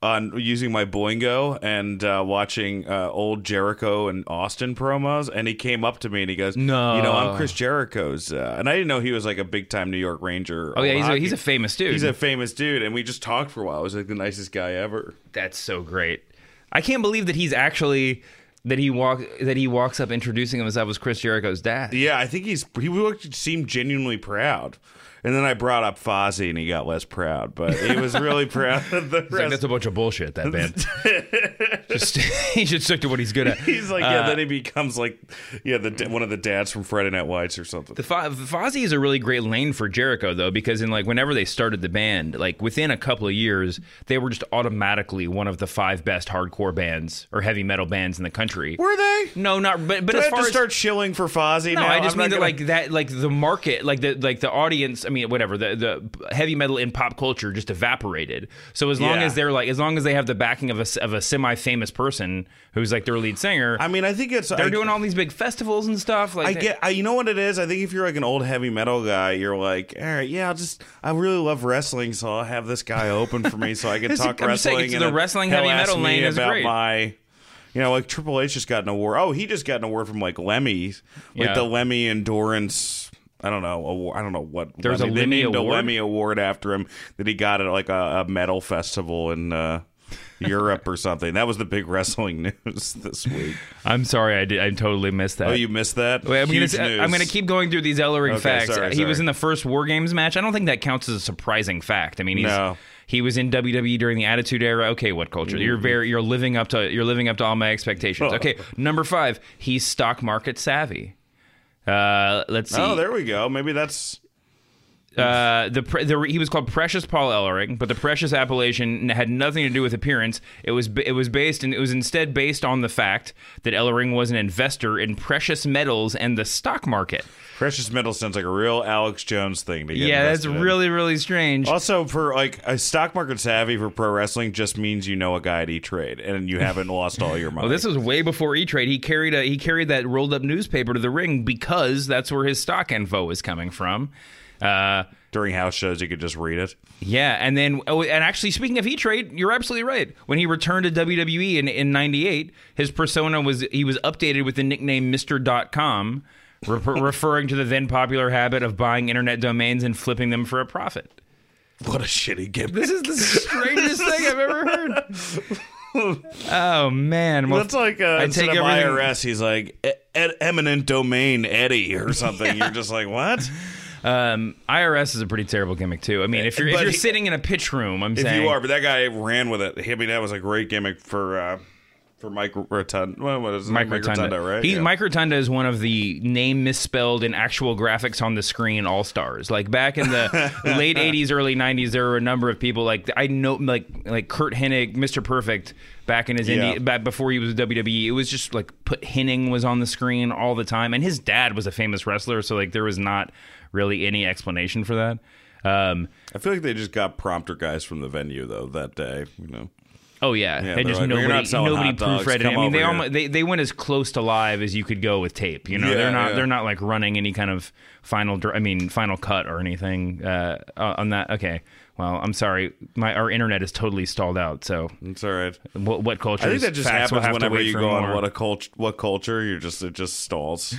on using my Boingo and uh, watching uh, old Jericho and Austin promos, and he came up to me and he goes, No. you know, I'm Chris Jericho's," uh, and I didn't know he was like a big time New York Ranger. Oh yeah, he's a, he's a famous dude. he's a famous dude, and we just talked for a while. It was like the nicest guy ever. That's so great. I can't believe that he's actually that he walk that he walks up introducing himself as Chris Jericho's dad. Yeah, I think he's he looked seemed genuinely proud. And then I brought up Fozzy, and he got less proud, but he was really proud of the It's like, rest. that's a bunch of bullshit. That band. Just he should stick to what he's good at. He's like, yeah. Uh, then he becomes like, yeah, the one of the dads from Friday Night Lights or something. The Fo- Fozzy is a really great lane for Jericho though, because in like whenever they started the band, like within a couple of years, they were just automatically one of the five best hardcore bands or heavy metal bands in the country. Were they? no, not but but Do I as have far to as start shilling for Fozzy no, now? I just I'm mean that gonna- like that, like the market, like the like the audience. I mean, whatever the the heavy metal in pop culture just evaporated. So as long Yeah. as they're like, as long as they have the backing of a of a semi famous person who's like their lead singer, I mean, I think it's. they're I, doing all these big festivals and stuff. Like I they- get. I, you know what it is? I think if you're like an old heavy metal guy, you're like, all right, yeah, I'll just. I really love wrestling, so I'll have this guy open for me, so I can talk I'm saying, wrestling. and the wrestling heavy metal me lane is about great. My, you know, like Triple H just got an award. Oh, he just got an award from like Lemmy, like Yeah. the Lemmy Endurance. I don't know. Award, I don't know what. There's a Lemmy- they Lemmy award? a Lemmy award after him that he got at like a, a metal festival in uh, Europe or something. That was the big wrestling news this week. I'm sorry, I did. I totally missed that. Oh, you missed that? Wait, I'm gonna, news. I'm gonna keep going through these Ellering Okay, facts. sorry, he was in the first War Games match. I don't think that counts as a surprising fact. I mean, he's, No. he was in WWE during the Attitude Era. Okay, what culture? You're Mm-hmm. very you're living up to you're living up to all my expectations. Oh. Okay, number five, he's stock market savvy. Uh, let's see. Oh, there we go. Maybe that's. Uh, the, the he was called Precious Paul Ellering, but the Precious appellation had nothing to do with appearance. It was it was based and it was instead based on the fact that Ellering was an investor in precious metals and the stock market. Precious metal sounds like a real Alex Jones thing to get Yeah, that's in. really really strange. Also, for like a stock market savvy for pro wrestling, just means you know a guy at E Trade and you haven't lost all your money. Well, this was way before E Trade. He carried a he carried that rolled up newspaper to the ring because that's where his stock info was coming from. Uh, During house shows, you could just read it. yeah, and then oh, and actually, speaking of E Trade, you're absolutely right. When he returned to WWE in in '98, his persona was he was updated with the nickname Mister Dot Com, re- referring to the then popular habit of buying internet domains and flipping them for a profit. What a shitty gimmick. This is the strangest thing I've ever heard. Oh man, well, That's like uh, I instead take of IRS, he's like e- ed- eminent domain Eddie or something. You're just like, what? Um, IRS is a pretty terrible gimmick too. I mean, if you're if you're he- sitting in a pitch room, I'm If saying you are, but that guy ran with it. I mean, that was a great gimmick for uh, for Mike Rotunda. Well, what is it? Mike Rotunda, right? He, Yeah. Mike Rotunda is one of the name misspelled in actual graphics on the screen all stars. Like back in the late '80s, early '90s, there were a number of people like I know, like like Curt Hennig, Mr. Perfect, back in his Yeah. indie, back before he was WWE. It was just like put Henning was on the screen all the time, and his dad was a famous wrestler, so like there was not really any explanation for that. Um, I feel like they just got prompter guys from the venue though that day. You know, Oh yeah, Yeah, and just like, nobody nobody proofread it. I mean, they almost, they they went as close to live as you could go with tape. You know, Yeah, they're not yeah. they're not like running any kind of final. I mean, final cut or anything uh, on that. Okay, well, I'm sorry, my our internet is totally stalled out. So It's all right. what, what culture? I think that just happens whenever you go on what a cult, what culture. You're just it just stalls.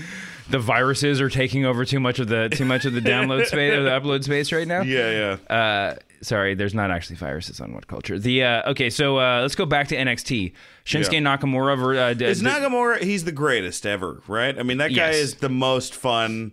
the viruses are taking over too much of the too much of the download space or the upload space right now. Yeah, yeah. Uh, sorry, there's not actually viruses on what culture. The uh, okay, so uh, let's go back to NXT. Shinsuke Yeah. Nakamura. ver- Uh, d- Is Nagamura? He's the greatest ever, right? I mean, that guy Yes. is the most fun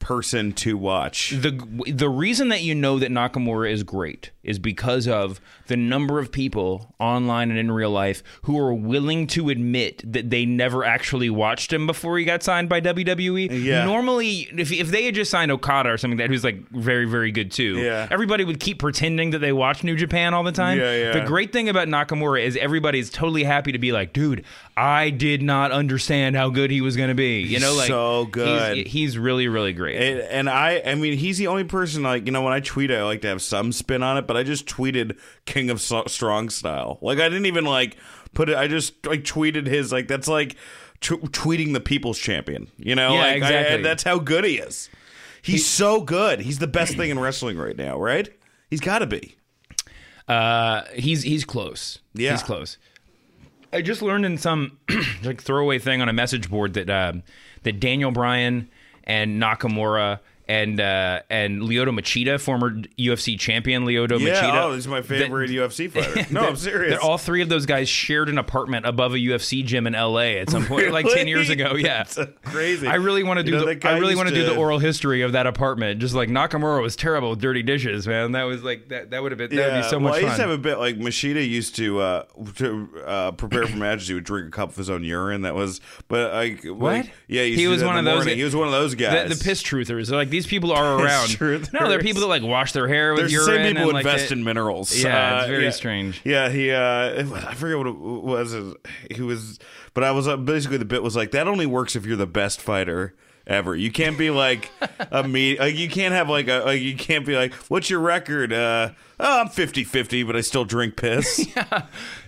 person to watch. the the reason that you know that Nakamura is great is because of the number of people online and in real life who are willing to admit that they never actually watched him before he got signed by WWE. Yeah. Normally, if, if they had just signed Okada or something like that who's like very very good too, Yeah. everybody would keep pretending that they watch New Japan all the time. Yeah, yeah. The great thing about Nakamura is everybody's totally happy to be like, dude, I did not understand how good he was going to be. You know, like so good. He's, really really great. And, and I, I mean, he's the only person like you know when I tweet, I like to have some spin on it, but I just tweeted King of So- Strong Style. Like I didn't even like put it. I just like tweeted his like that's like t- tweeting the People's Champion. You know, Yeah, like, I- exactly. that's how good he is. He's so good. He's the best thing in wrestling right now, right? He's got to be. Uh, he's he's close. Yeah. he's close. I just learned in some like throwaway thing on a message board that uh, that Daniel Bryan and Nakamura and uh, and Lyoto Machida, former UFC champion Lyoto Yeah. Machida. oh, he's my favorite UFC fighter. No, I'm serious. That all three of those guys shared an apartment above a UFC gym in LA at some point, like ten years ago. Yeah, That's crazy. I really want to do You know, the I really want to do the oral history of that apartment. Just like Nakamura was terrible with dirty dishes, man. That was like that. That would have been that would be so well, much I used to have a bit like Machida used to uh, to uh, prepare for matches. He would drink a cup of his own urine. That was, but like, like yeah, He he, to was one of those- morning. He was one of those the, guys. the piss truthers. They're like these people are around. truthers. No, they're people that like wash their hair with urine. same people and, like, invest they- in minerals. Yeah, it's very yeah. strange. Yeah, he. Uh, I forget what it was. He was, but I was uh, basically the bit was like that only works if you're the best fighter ever. You can't be like a me. Like you can't have like a. Like you can't be like, what's your record? Uh, oh, I'm 50-50, but I still drink piss.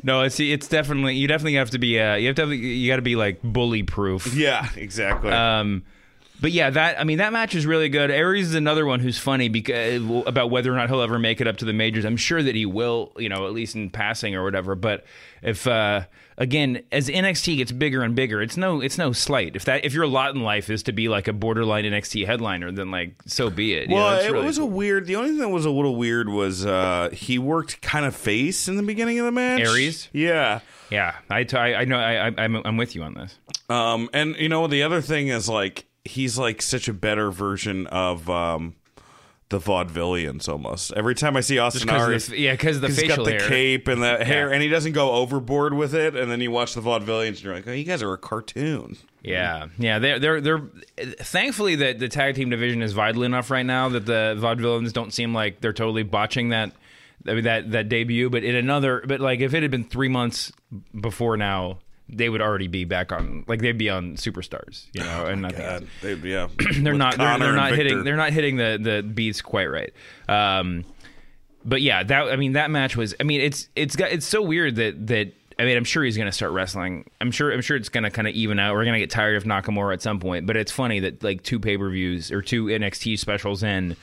No, it's it's definitely you definitely have to be uh you have to have, you got to be like bully proof. yeah, exactly. Um, but yeah, that I mean that match is really good. Aries is another one who's funny because about whether or not he'll ever make it up to the majors. I'm sure that he will, you know, at least in passing or whatever. But if uh, again, as NXT gets bigger and bigger, it's no it's no slight. If that if your lot in life is to be like a borderline NXT headliner, then like so be it. You know, Well, it really was a weird. The only thing that was a little weird was uh, he worked kind of face in the beginning of the match. Aries? yeah. yeah. I I know I, I I'm I'm with you on this. Um, and you know the other thing is like he's like such a better version of um the Vaudevillains almost. Every time I see Austin 'cause of Aries, the- yeah, 'cause of the he's got the hair. cape and the hair, Yeah. and he doesn't go overboard with it. And then you watch the Vaudevillains, and you're like, oh, you guys are a cartoon. Yeah, yeah, they're they're they're. Thankfully, that the tag team division is vital enough right now that the Vaudevillains don't seem like they're totally botching that. I mean, that that debut, but in another, but like if it had been three months before now, they would already be back on, like they'd be on superstars, you know, and nothing. else. God, they, yeah, they're With not they're, they're not Victor. hitting they're not hitting the the beats quite right. Um, but yeah, that I mean that match was I mean it's it's got it's so weird that that I mean I'm sure he's going to start wrestling. I'm sure I'm sure it's going to kind of even out. We're going to get tired of Nakamura at some point, but it's funny that like two pay-per-views or two NXT specials in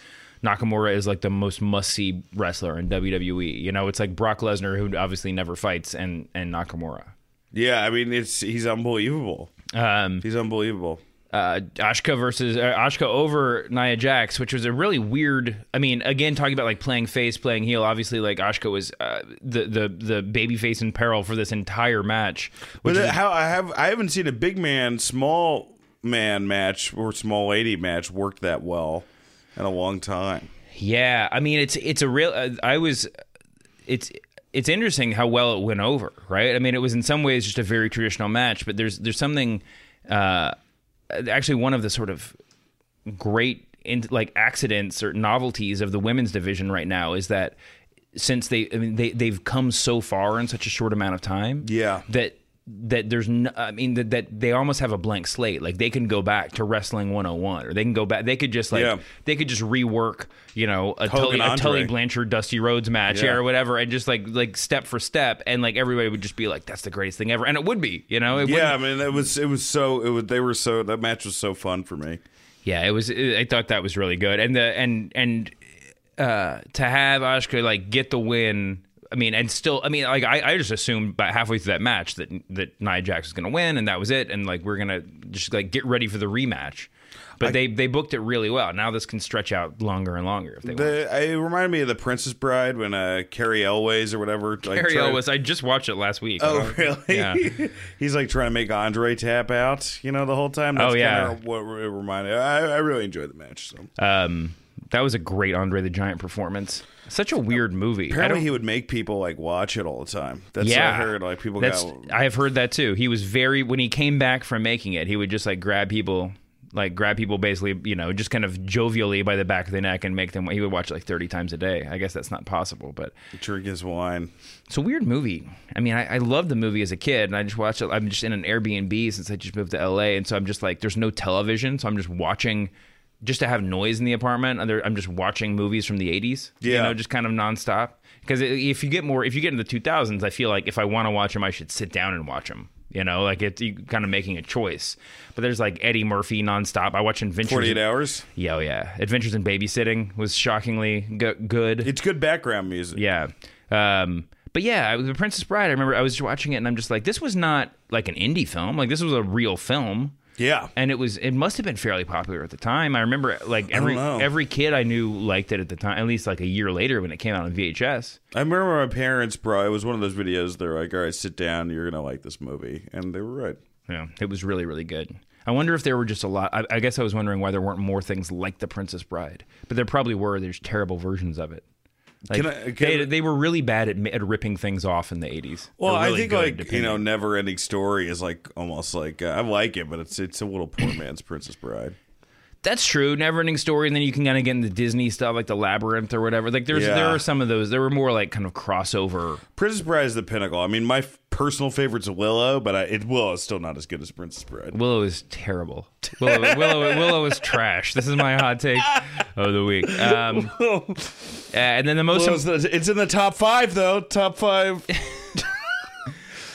Nakamura is like the most must-see wrestler in WWE. You know, it's like Brock Lesnar who obviously never fights and and Nakamura. Yeah, I mean it's he's unbelievable. Um, He's unbelievable. uh, Asuka versus uh, Asuka over Nia Jax, which was a really weird. I mean, again, talking about like playing face, playing heel. Obviously, like Asuka was uh, the the the baby face in peril for this entire match. But is, how I have I haven't seen a big man small man match or small lady match work that well in a long time. yeah, I mean, it's it's a real. Uh, I was, it's. It's interesting how well it went over, right? I mean, it was in some ways just a very traditional match, but there's there's something, uh, actually one of the sort of great in, like accidents or novelties of the women's division right now is that since they I mean they they've come so far in such a short amount of time Yeah. that that there's no, I mean that, that they almost have a blank slate. Like they can go back to wrestling 101 or they can go back they could just like Yeah. they could just rework, you know, a Tully, a Tully Blanchard Dusty Rhodes match Yeah. or whatever and just like like step for step and like everybody would just be like that's the greatest thing ever and it would be, you know. It Yeah, I mean, it was it was so it was, they were so that match was so fun for me. Yeah, it was. It, I thought that was really good, and the and and uh, to have Asuka like get the win. I mean, and still, I mean, like I, I just assumed about halfway through that match that that Nia Jax was going to win, and that was it, and like we're gonna just like get ready for the rematch. But they they booked it really well. Now this can stretch out longer and longer if they want. The, it reminded me of the Princess Bride when uh, Cary Elwes or whatever. Like, Harry tried- Elwes, I just watched it last week. Oh really? Yeah. He's like trying to make Andre tap out, you know, the whole time. That's Oh, yeah. what it reminded. I, I really enjoyed the match. So Um, that was a great Andre the Giant performance. Such a weird movie. I apparently he would make people like watch it all the time. That's yeah, what I heard. Like people That's got. I have heard that too. He was very when he came back from making it, he would just like grab people, like grab people basically, you know, just kind of jovially by the back of the neck and make them. He would watch it like thirty times a day. I guess that's not possible, but The Drink his wine. it's a weird movie. I mean, I, I loved the movie as a kid, and I just watched it. I'm just in an Airbnb since I just moved to LA, and so I'm just like, there's no television, so I'm just watching. Just to have noise in the apartment, and I'm just watching movies from the '80s. you Yeah. know, just kind of nonstop. Because if you get more, if you get into the 2000s, I feel like if I want to watch them, I should sit down and watch them. You know, like it's you kind of making a choice. But there's like Eddie Murphy nonstop. I watch Adventures. Forty eight hours. Yeah, oh yeah. Adventures in Babysitting was shockingly good. It's good background music. Yeah. Um, but yeah, The Princess Bride, I remember I was watching it and I'm just like, this was not like an indie film. Like, this was a real film. Yeah. And it was, it must have been fairly popular at the time. I remember like every, every kid I knew liked it at the time, at least like a year later when it came out on VHS. I remember my parents, bro. It was one of those videos. They're like, "All right, sit down. You're gonna like this movie," and they were right. Yeah. It was really, really good. I wonder if there were just a lot. I, I guess I was wondering why there weren't more things like The Princess Bride, but there probably were. There's terrible versions of it. Like, Can I- can they, they were really bad at, at ripping things off in the 80s. Well, Or I think like depending. you know, never ending story is like almost like uh, I like it, but it's it's a little poor man's Princess Bride. That's true. Never ending story, and then you can kind of get into Disney stuff like the Labyrinth or whatever. Like there's Yeah. there are some of those. There were more like kind of crossover. Princess Bride is the pinnacle. I mean, my f- personal favorite's Willow, but I, it Willow is still not as good as Princess Bride. Willow is terrible. Willow Willow Willow is trash. This is my hot take of the week. Um, uh, and then the most the- it's in the top five though. Top five.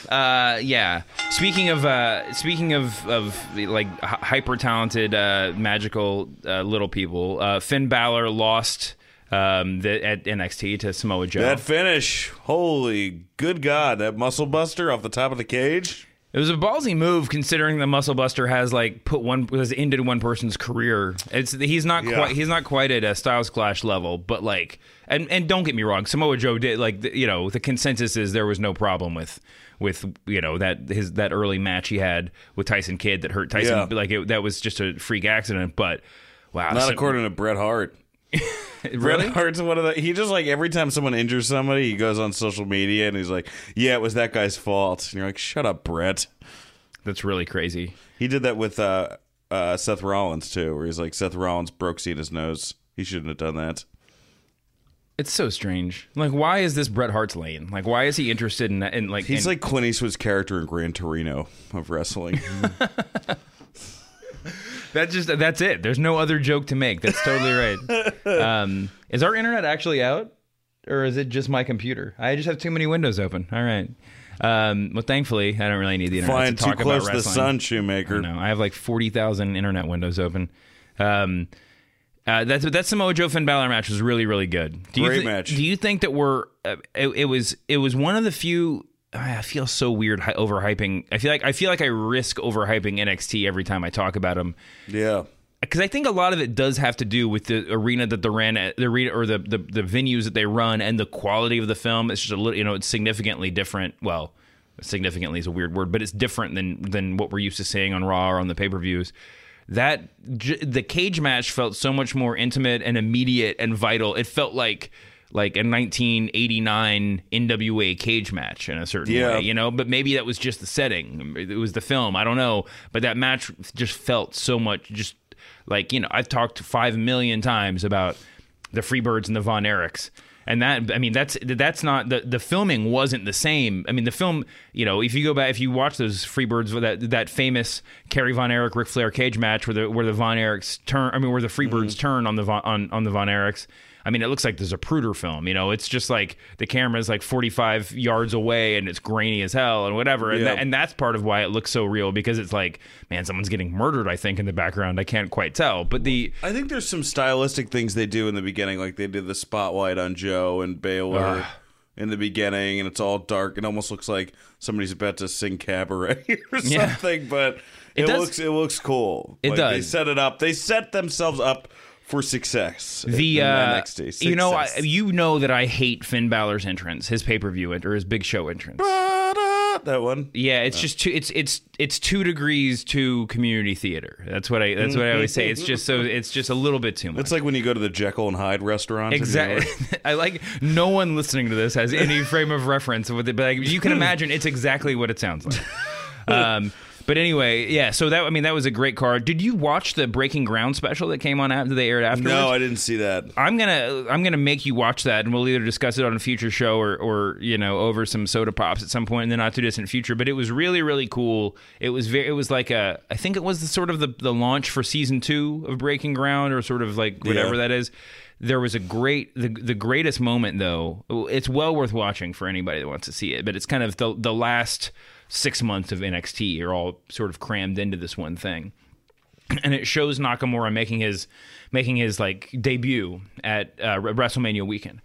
Uh, yeah. Speaking of uh, speaking of of like hyper talented, uh, magical uh, little people, uh, Finn Balor lost um, the, at NXT to Samoa Joe. that finish, holy good god! That muscle buster off the top of the cage. It was a ballsy move considering the Muscle Buster has like put one has ended one person's career. It's he's not Yeah. quite he's not quite at a Styles Clash level, but like and and don't get me wrong, Samoa Joe did like the, you know the consensus is there was no problem with with you know that his that early match he had with Tyson Kidd that hurt Tyson Yeah. like it, that was just a freak accident, but wow, Not so- according to Bret Hart. really Bret Hart's one of the. He just like every time someone injures somebody, he goes on social media and he's like, "Yeah, it was that guy's fault." And you're like, "Shut up, Bret." that's really crazy. He did that with uh, uh, Seth Rollins too, where he's like, "Seth Rollins broke Cena's nose. He shouldn't have done that." It's so strange. Like, why is this Bret Hart's lane? Like, why is he interested in that? in like? He's in- like Clint Eastwood's character in Gran Torino of wrestling. That's just that's it. There's no other joke to make. That's totally right. Um, is our internet actually out, or is it just my computer? I just have too many windows open. All right. Um, well, thankfully, I don't really need the internet Flying to too talk close about to the wrestling. sun, I Shoemaker. know. I have like forty thousand internet windows open. Um, uh, that's that Samoa Joe Finn Balor match was really really good. Do you Great match. Do you think that we're uh, it, it was it was one of the few. I feel so weird overhyping. I feel like I feel like I risk overhyping NXT every time I talk about them Yeah, because I think a lot of it does have to do with the arena that they ran at, the arena or the, the the venues that they run and the quality of the film. It's just a little, you know, it's significantly different. Well, significantly is a weird word, but it's different than than what we're used to seeing on Raw or on the pay per views. That the cage match felt so much more intimate and immediate and vital. It felt like like a 1989 NWA cage match in a certain Yeah. way, you know. But maybe that was just the setting. It was the film. I don't know. But that match just felt so much just like you know. I've talked five million times about the Freebirds and the Von Erichs. and that I mean that's that's not the the filming wasn't the same. I mean the film, you know, if you go back if you watch those Freebirds that that famous Kerry Von Erich Ric Flair cage match where the where the Von Erichs turn, I mean where the Freebirds mm-hmm. turn on the Von, on on the Von Erichs. I mean, it looks like there's a Zapruder film. You know, it's just like the camera's like 45 yards away and it's grainy as hell and whatever. And, Yeah. that, and that's part of why it looks so real because it's like, man, someone's getting murdered. I think in the background, I can't quite tell. But the I think there's some stylistic things they do in the beginning, like they did the spotlight on Joe and Balor Ugh. in the beginning, and it's all dark. It almost looks like somebody's about to sing cabaret or Yeah. something, but It it, does- looks it looks cool. It Like, They set it up. They set themselves up for success. the uh, NXT. you know I, you know that I hate Finn Balor's entrance, his pay per view or his big show entrance. That one. Yeah, it's just too it's it's it's two degrees to community theater. That's what I that's what I always say. It's just so it's just a little bit too much. It's like when you go to the Jekyll and Hyde restaurant. in New York. Exactly. I like no one listening to this has any frame of reference with it, but like, you can imagine it's exactly what it sounds like. Um, but anyway, yeah. So that I mean that was a great card. Did you watch the Breaking Ground special that came on after they aired afterwards? No, I didn't see that. I'm gonna I'm gonna make you watch that, and we'll either discuss it on a future show or or you know over some soda pops at some point in the not too distant future. But it was really really cool. It was very it was like a I think it was the sort of the the launch for season two of Breaking Ground or sort of like whatever Yeah. that is. There was a great the the greatest moment though. It's well worth watching for anybody that wants to see it. But it's kind of the the last six months of NXT are all sort of crammed into this one thing and it shows Nakamura making his making his like debut at uh, WrestleMania weekend.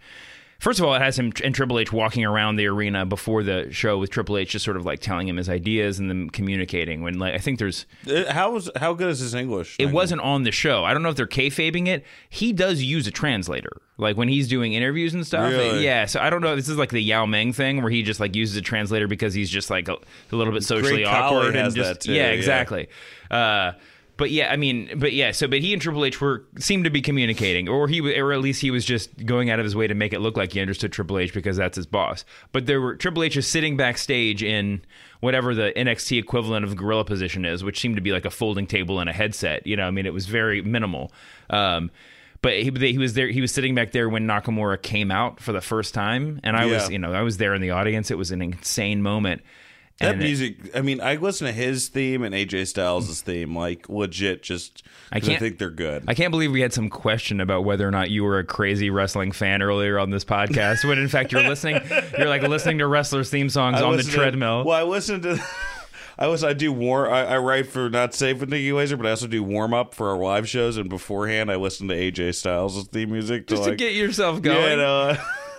First of all, it has him and Triple H walking around the arena before the show with Triple H just sort of like telling him his ideas and them communicating. When like I think there's Uh, How was how good is his English? it wasn't on the show. I don't know if they're kayfabing it. He does use a translator, like when he's doing interviews and stuff. Really? Yeah, so I don't know. This is like the Yao Ming thing, where he just like uses a translator because he's just like a, a little bit socially Great awkward and just yeah, yeah. exactly. Uh, but yeah, I mean, but yeah. So, but he and Triple H were seemed to be communicating, or he, or at least he was just going out of his way to make it look like he understood Triple H because that's his boss. But there were Triple H is sitting backstage in whatever the NXT equivalent of gorilla position is, which seemed to be like a folding table and a headset. You know, I mean, it was very minimal. Um, but he, he was there. He was sitting back there when Nakamura came out for the first time, and I was, you know, I was there in the audience. It was an insane moment. That music, I mean, I listen to his theme and AJ Styles' mm. theme, like legit, just I, can't- think they're good. I can't believe we had some question about whether or not you were a crazy wrestling fan earlier on this podcast. when in fact you're listening, you're like listening to wrestlers' theme songs I on the listen to- treadmill. well, I listen to. I was I do war. I, I write for not safe with Nikki Glaser, but I also do warm up for our live shows. And beforehand, I listen to AJ Styles' theme music to just like to get yourself yeah, going. no,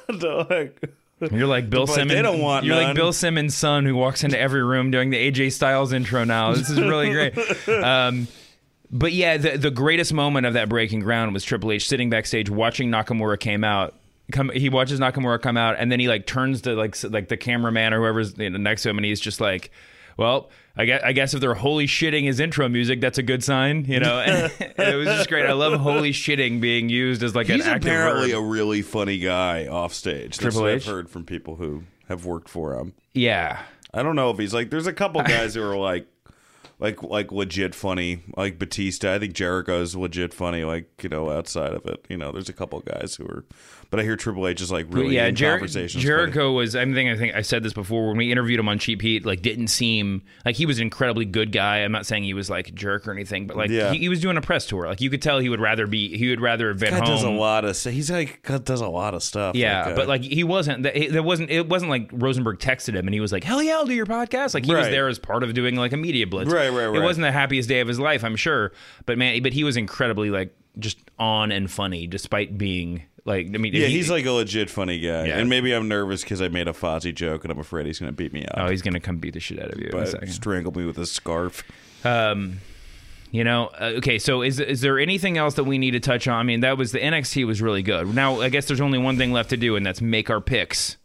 to like. You're like Bill But Simmons. they don't want you're like. Bill Simmons' son who walks into every room doing the AJ Styles intro. Now this is really great. Um, but yeah, the the greatest moment of that breaking ground was Triple H sitting backstage watching Nakamura came out. Come, he watches Nakamura come out, and then he like turns to like like the cameraman or whoever's you know, next to him, and he's just like, "Well, I guess, I guess if they're holy shitting his intro music, that's a good sign," you know. And, it was just great. I love holy shitting being used as like He's an apparently verb. a really funny guy off stage. That's Triple H? I've heard from people who have worked for him. yeah. I don't know if he's like. There's a couple guys who are like, like, like legit funny. Like Batista. I think Jericho's legit funny. Like you know, outside of it, you know, there's a couple guys who are. But I hear Triple H is like really yeah, in Jer- conversations. Jericho was. I think I think I said this before when we interviewed him on Cheap Heat. Like, didn't seem like he was an incredibly good guy. I'm not saying he was like a jerk or anything, but like Yeah. he, he was doing a press tour. Like you could tell he would rather be. He would rather have been Guy home. does a lot of. He's like God does a lot of stuff. Yeah, uh, but like he wasn't. that- There wasn't. It wasn't like Rosenberg texted him and he was like, "Hell yeah, I'll do your podcast." Like he was there as part of doing like a media blitz. Right, right, right. It wasn't the happiest day of his life, I'm sure. But man, but he was incredibly like just on and funny, despite being like. I mean, yeah, he- he's like a legit funny guy. Yeah. And maybe I'm nervous because I made a Fozzy joke and I'm afraid he's going to beat me up. Oh, he's gonna come beat the shit out of you but strangle me with a scarf. Um, you know, uh, okay. So is is there anything else that we need to touch on? I mean, that was the NXT was really good. Now, I guess there's only one thing left to do, and that's make our picks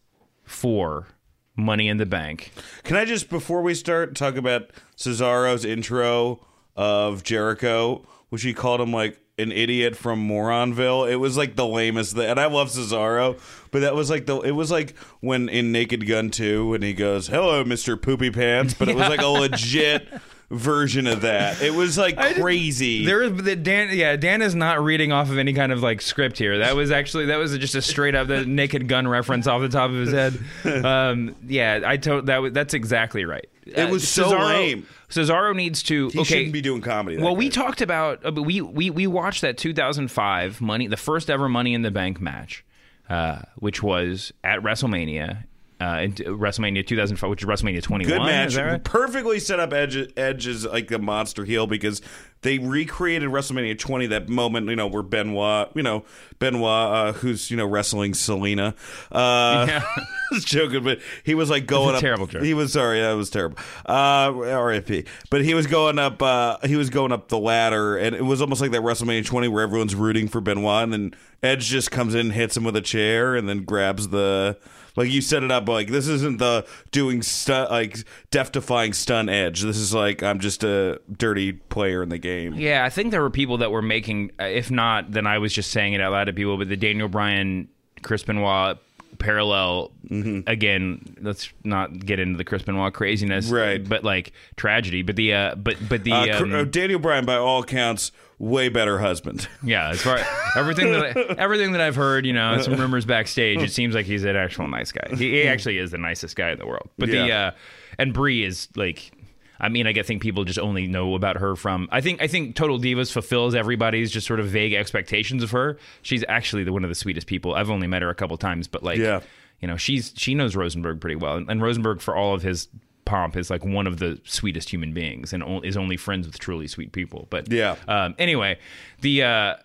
for Money in the Bank. Can I just before we start talk about Cesaro's intro of Jericho, which he called him like an idiot from Moronville. It was like the lamest thing, and I love Cesaro, but that was like the it was like when in Naked Gun 2 when he goes, "Hello, Mister Poopy Pants," but it was like a legit version of that. It was like crazy. There is the Dan. Yeah, Dan is not reading off of any kind of like script here. That was actually that was just a straight up the Naked Gun reference off the top of his head. Um, yeah, I told that. was- That's exactly right. It was so lame. Cesaro needs to. he okay, shouldn't be doing comedy. well, we talked about uh, we we we watched that 2005 money, the first ever Money in the Bank match, uh, which was at WrestleMania. Uh, in WrestleMania 2005, which is WrestleMania 21. Good match. Right? Perfectly set up Edge, Edge is like a monster heel because they recreated WrestleMania 20, that moment, you know, where Benoit, you know, Benoit, uh, who's, you know, wrestling Selena. Uh, Yeah. I was joking, but he was like going a up. terrible joke. He was sorry, that was terrible. Uh, RIP. But he was going up. Uh, he was going up the ladder, and it was almost like that WrestleMania 20 where everyone's rooting for Benoit, and then Edge just comes in, hits him with a chair, and then grabs the. Like you set it up, like this isn't the doing stu- like death defying stun edge. This is like I'm just a dirty player in the game. Yeah, I think there were people that were making. uh, If not, then I was just saying it out loud to people. But the Daniel Bryan, Chris Benoit parallel again. Let's not get into the Chris Benoit craziness, Right. But like tragedy. But the uh, but but the Uh, um, uh, Daniel Bryan, by all accounts, way better husband. yeah, as far everything that I, everything that I've heard, you know, some rumors backstage. It seems like he's an actual nice guy. He, he actually is the nicest guy in the world. But the uh, and Brie is like. I mean, I think people just only know about her from. I think I think Total Divas fulfills everybody's just sort of vague expectations of her. She's actually the, one of the sweetest people. I've only met her a couple times, but like, Yeah. you know, she's she knows Rosenberg pretty well, and, and Rosenberg, for all of his pomp, is like one of the sweetest human beings, and o- is only friends with truly sweet people. But Yeah. um, anyway, the uh, uh,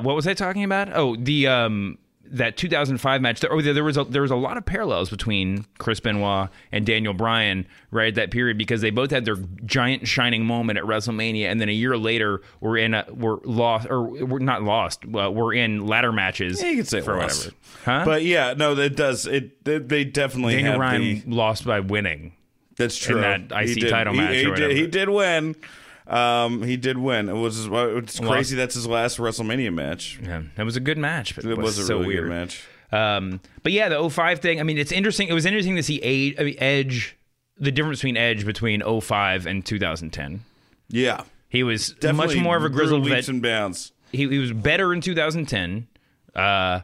what was I talking about? Oh, the um, that 2005 match. There, oh, there, there was a, there was a lot of parallels between Chris Benoit and Daniel Bryan right at that period because they both had their giant shining moment at WrestleMania, and then a year later were in a, were lost or were not lost. Uh, were in ladder matches. Yeah, you could say for lost. whatever. Huh? But yeah, no, it does. It they, they definitely Daniel Bryan the- lost by winning. That's true. that He did- title he, match He, did, he did win. Um, he did win. It was it's crazy. That's his last WrestleMania match. Yeah, that was a good match, but It was a so really weird. good match. Um, but yeah, the 05 thing. I mean, it's interesting. It was interesting to see Age, I mean, Edge, the difference between Edge between 05 and 2010. Yeah, He was definitely much more of a grizzled leaps vet. and bounds. He, he was better in 2010. Uh,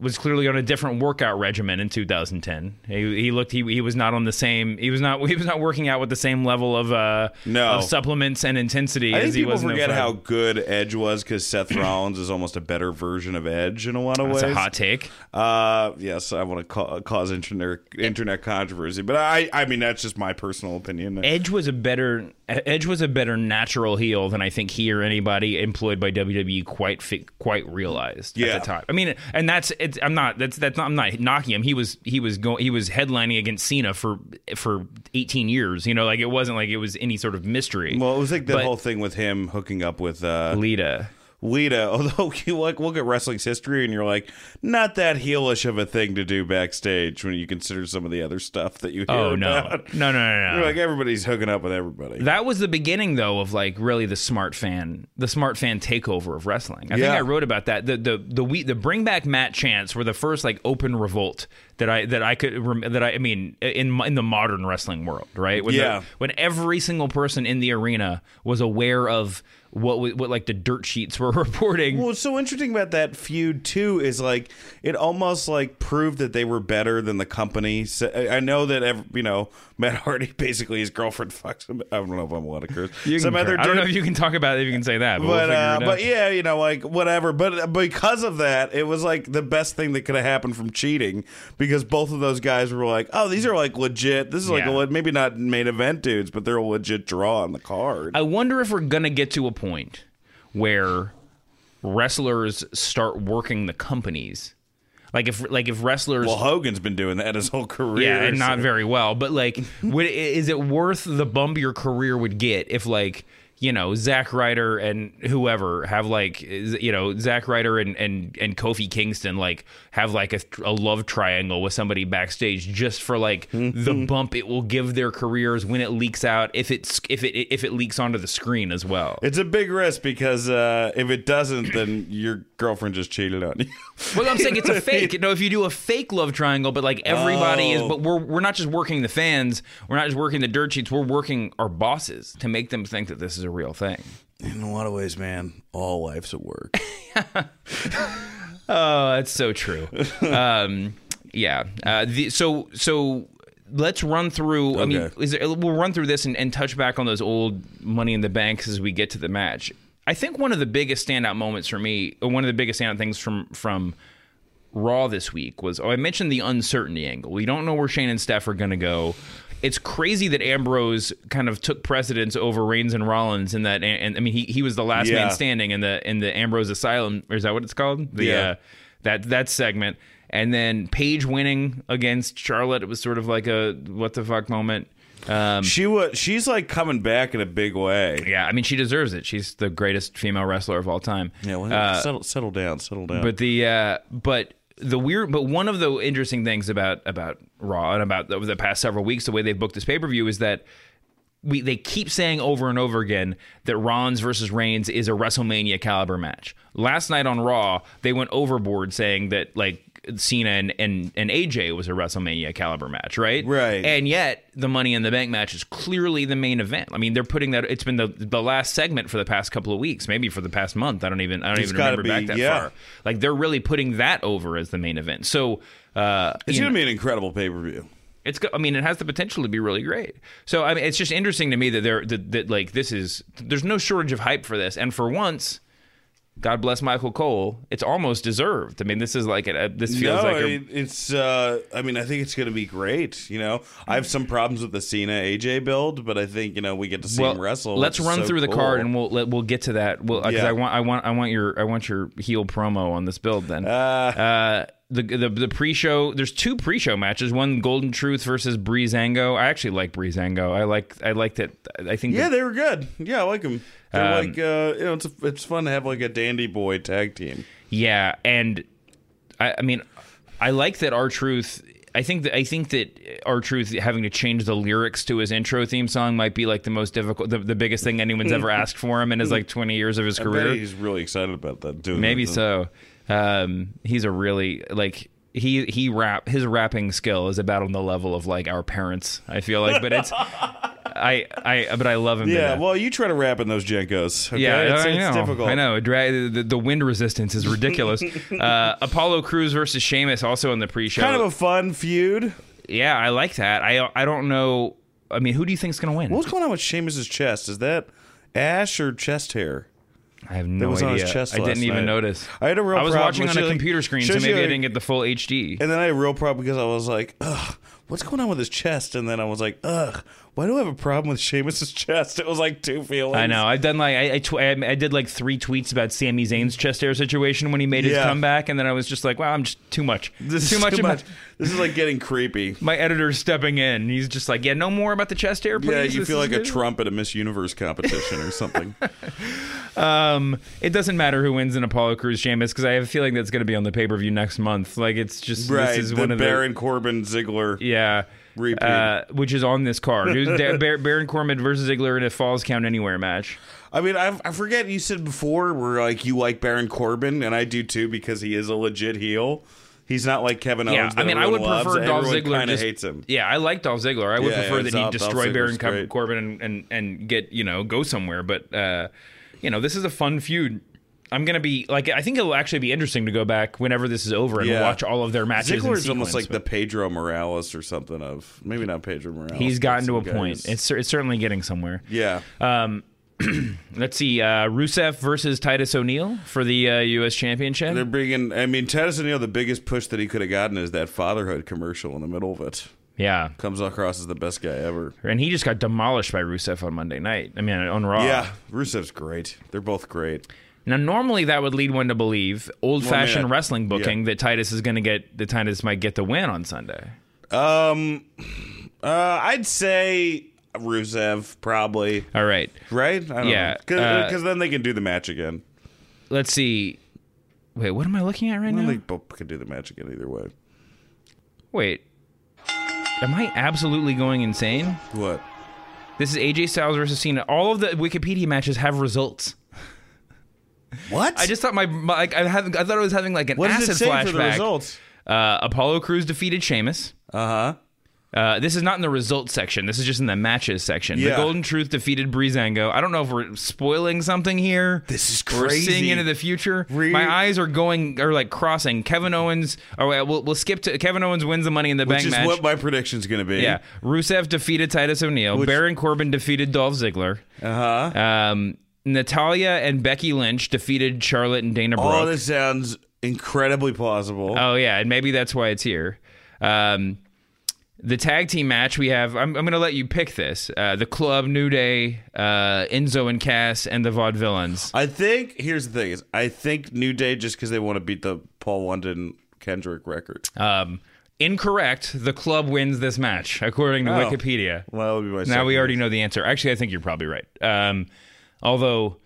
was clearly on a different workout regimen in 2010. He, he looked he, he was not on the same he was not he was not working out with the same level of uh No. of supplements and intensity I as think he people was forget how good Edge was because Seth Rollins is almost a better version of Edge in a lot of That's ways. a hot take. Uh, yes, I want to ca- cause internet internet controversy, but I I mean that's just my personal opinion. Edge was a better Edge was a better natural heel than I think he or anybody employed by WWE quite fi- quite realized Yeah. at the time. I mean, and that's it's, I'm not that's that's not, I'm not knocking him. He was he was going he was headlining against Cena for for 18 years. You know, like it wasn't like it was any sort of mystery. well, it was like the But- whole thing with him hooking up with uh, Lita. Lita, although you like look at wrestling's history and you're like, not that heelish of a thing to do backstage when you consider some of the other stuff that you hear Oh no. about. no, no, no, no. You're like everybody's hooking up with everybody. That was the beginning, though, of like really the smart fan, the smart fan takeover of wrestling. I think I wrote about that. The the the we, the bring back Matt Chance were the first like open revolt that I that I could that I, I mean in in the modern wrestling world, right? When the- Yeah. when every single person in the arena was aware of what what like the dirt sheets were reporting. Well, what's so interesting about that feud too is like it almost like proved that they were better than the company. So, I know that ev you know Matt Hardy basically his girlfriend fucks him. I don't know if I'm allowed to curse. Some other I don't know if you can talk about it if you can say that, but, we'll uh, but yeah, you know, like whatever. But because of that, it was like the best thing that could have happened from cheating because both of those guys were like, oh, these are like legit. This is like Yeah. a maybe not main event dudes, but they're a legit draw on the card. I wonder if we're gonna get to a point where wrestlers start working the companies. Like if like if wrestlers well, Hogan's been doing that his whole career. yeah, and not very well, but like would is it worth the bump your career would get if like you know Zack Ryder and whoever have like you know Zack Ryder and and and Kofi Kingston like have like a, a love triangle with somebody backstage just for like the bump it will give their careers when it leaks out if it's if it if it leaks onto the screen as well. It's a big risk because uh, if it doesn't, then your girlfriend just cheated on you. Well, I'm saying it's a fake. You know, if you do a fake love triangle, but like everybody is, Oh. but we're we're not just working the fans, we're not just working the dirt sheets, we're working our bosses to make them think that this is a real thing. In a lot of ways, man, all life's at work. Oh, that's so true. um, yeah. Uh, the, so so let's run through. I mean, is there, we'll run through this and, and touch back on those old Money in the Banks as we get to the match. I think one of the biggest standout moments for me, one of the biggest standout things from from Raw this week was oh I mentioned the uncertainty angle. We don't know where Shane and Steph are going to go. It's crazy that Ambrose kind of took precedence over Reigns and Rollins, and that and, I mean he he was the last Yeah. man standing in the in the Ambrose Asylum. Or is that what it's called? The Yeah. uh, that that segment, and then Paige winning against Charlotte. It was sort of like a what the fuck moment. Um, she was. She's like coming back in a big way. yeah, I mean she deserves it. She's the greatest female wrestler of all time. Yeah. Well, Uh, settle, settle down. Settle down. But the uh, but the weird but one of the interesting things about about Raw and about over the past several weeks, the way they've booked this pay per view is that we they keep saying over and over again that Rollins versus Reigns is a WrestleMania caliber match. Last night on Raw, they went overboard saying that like Cena and, and, and AJ was a WrestleMania caliber match, right? Right. And yet the Money in the Bank match is clearly the main event. I mean, they're putting that. It's been the the last segment for the past couple of weeks, maybe for the past month. I don't even I don't It's even remember back that yeah. far. Like they're really putting that over as the main event. So uh, it's gonna know, be an incredible pay per view. it's I mean it has the potential to be really great. So I mean it's just interesting to me that there that, that like this is there's no shortage of hype for this, and for once. God bless Michael Cole. It's almost deserved. I mean, this is like a, this feels no, like a, it's. Uh, I mean, I think it's going to be great. You know, I have some problems with the Cena AJ build, but I think you know we get to see him wrestle. Let's run so through the card and we'll let, we'll get to that. We'll because Yeah. I want I want I want your I want your heel promo on this build then. Uh, the, the the pre-show there's two pre-show matches. One Golden Truth versus Breezango. I actually like Breezango. I like I like that. I think Yeah, that- they were good. Yeah, I like them. They're Um, like, uh, you know, it's it's fun to have like a dandy boy tag team. Yeah, and I, I mean, I like that R-Truth. I think that I think that R-Truth having to change the lyrics to his intro theme song might be like the most difficult, the, the biggest thing anyone's ever asked for him in his like twenty years of his I career. he's really excited about that. Doing Maybe so. Um, he's a really like he he rap his rapping skill is about on the level of like our parents. I feel like, but it's I I but I love him. Yeah, well, you try to rap in those JNCOs. Okay? Yeah, it's, I it's difficult. I know. Dra- the, the wind resistance is ridiculous. uh, Apollo Crews versus Sheamus also in the pre-show. Kind of a fun feud. yeah, I like that. I I don't know. I mean, who do you think's gonna win? What's going on with Sheamus's chest? Is that ash or chest hair? I have no was on idea. his chest I didn't even night. notice. I had a real I was problem, watching on a like, computer screen, so maybe you, I didn't get the full HD. And then I had a real problem because I was like, ugh, what's going on with his chest? And then I was like, ugh, why do I have a problem with Sheamus's chest? It was like two feelings. I know. I've done like I I, tw- I I did like three tweets about Sami Zayn's chest hair situation when he made his Yeah. comeback, and then I was just like, "Wow, I'm just too much. This is too much. Much. This is like getting creepy. My editor's stepping in. and He's just like, "Yeah, no more about the chest hair, please." Yeah, you This feel is like a good." Trump at a Miss Universe competition or something. Um, it doesn't matter who wins in Apollo Crews Sheamus because I have a feeling that's going to be on the pay per view next month. Like it's just right. this is the one of Baron Corbin Ziggler. the yeah. Uh, which is on this card. Who's Da- Bar- Baron Corbin versus Ziggler in a Falls Count Anywhere match. I mean, I, I forget you said before where like you like Baron Corbin, and I do too because he is a legit heel. He's not like Kevin Owens. Yeah, that I mean, I everyone would loves. prefer Dolph Everyone Ziggler. Kind of just- hates him. Yeah, I like Dolph Ziggler. I would Yeah, prefer yeah, that he Dolph destroy Baron Ziggler's Cor- great. Corbin and, and and get you know go somewhere. But uh, you know, this is a fun feud. I'm gonna be like, I think it'll actually be interesting to go back whenever this is over and Yeah. watch all of their matches. Ziggler's almost like the Pedro Morales or something of maybe not Pedro Morales. He's gotten to a some point. It's it's certainly getting somewhere. yeah. Um, let's see, uh, Rusev versus Titus O'Neil for the uh, U.S. Championship. They're bringing. I mean, Titus O'Neil. The biggest push that he could have gotten is that fatherhood commercial in the middle of it. yeah, Comes across as the best guy ever. and he just got demolished by Rusev on Monday night. I mean, on Raw. Yeah, Rusev's great. They're both great. Now, normally that would lead one to believe old-fashioned yeah. wrestling booking Yeah. that Titus is going to get. That Titus might get the win on Sunday. Um, uh, I'd say Rusev probably. All right. Right? I don't Yeah, Because uh, then they can do the match again. Let's see. Wait, what am I looking at right Then now? they both can do the match again either way. Wait. Am I absolutely going insane? What? This is AJ Styles versus Cena. All of the Wikipedia matches have results. What? I just thought my, my like I have I thought I was having like an what acid does it say flashback. for the results? Uh, Apollo Crews defeated Sheamus. Uh huh. Uh, this is not in the results section. This is just in the matches section. The Golden Truth defeated Breezango. I don't know if we're spoiling something here. This is crazy. We're seeing into the future. Re- My eyes are going are like crossing. Kevin Owens. Oh, wait, we'll, we'll skip to Kevin Owens wins the Money in the match Which Bank is match. what my prediction's going to be. yeah, Rusev defeated Titus O'Neil. Which- Baron Corbin defeated Dolph Ziggler. Uh huh. Um, Natalya and Becky Lynch defeated Charlotte and Dana Brooke. All this sounds incredibly plausible. Oh yeah, and maybe that's why it's here. Um, the tag team match we have. I'm, I'm going to let you pick this. Uh, the Club, New Day, uh, Enzo and Cass, and the Vaudevillains. I think here's the thing: is I think New Day just because they want to beat the Paul London Kendrick record. Um, incorrect. The Club wins this match according to Oh. Wikipedia. Well, that would be my Now we already know the answer. Actually, I think you're probably right. Um, although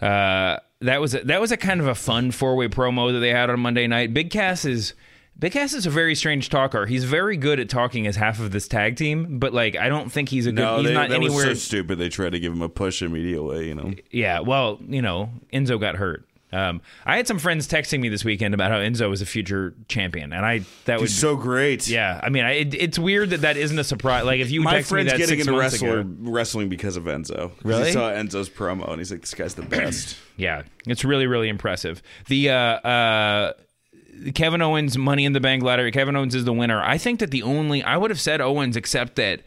uh, that was a, that was a kind of a fun four way promo that they had on Monday night. Big Cass is Big Cass is a very strange talker. He's very good at talking as half of this tag team, but like I don't think he's a good. No, he's they, not that anywhere. was so stupid. They tried to give him a push immediately. You know. yeah, well, you know, Enzo got hurt. Um, I had some friends texting me this weekend about how Enzo is a future champion, and I that was so great. yeah. I mean, I, it, it's weird that that isn't a surprise. Like if you My text me friend's that getting into wrestler, ago- wrestling because of Enzo. Really? He saw Enzo's promo and he's like, "This guy's the best." Yeah, it's really really impressive. The uh, uh, Kevin Owens Money in the Bank ladder. Kevin Owens is the winner. I think that the only I would have said Owens, except that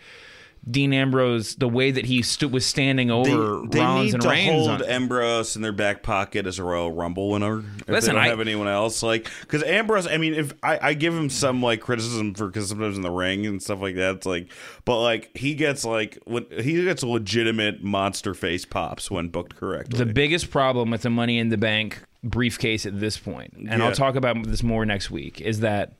Dean Ambrose, the way that he stood was standing over they Rollins and Reigns. hold on- Ambrose in their back pocket as a Royal Rumble winner. If Listen, they don't I- have anyone else, like because Ambrose. I mean, if I, I give him some like criticism for because sometimes in the ring and stuff like that, it's like, but like he gets like when he gets legitimate monster face pops when booked correctly. the biggest problem with the Money in the Bank briefcase at this point, and Yeah. I'll talk about this more next week, is that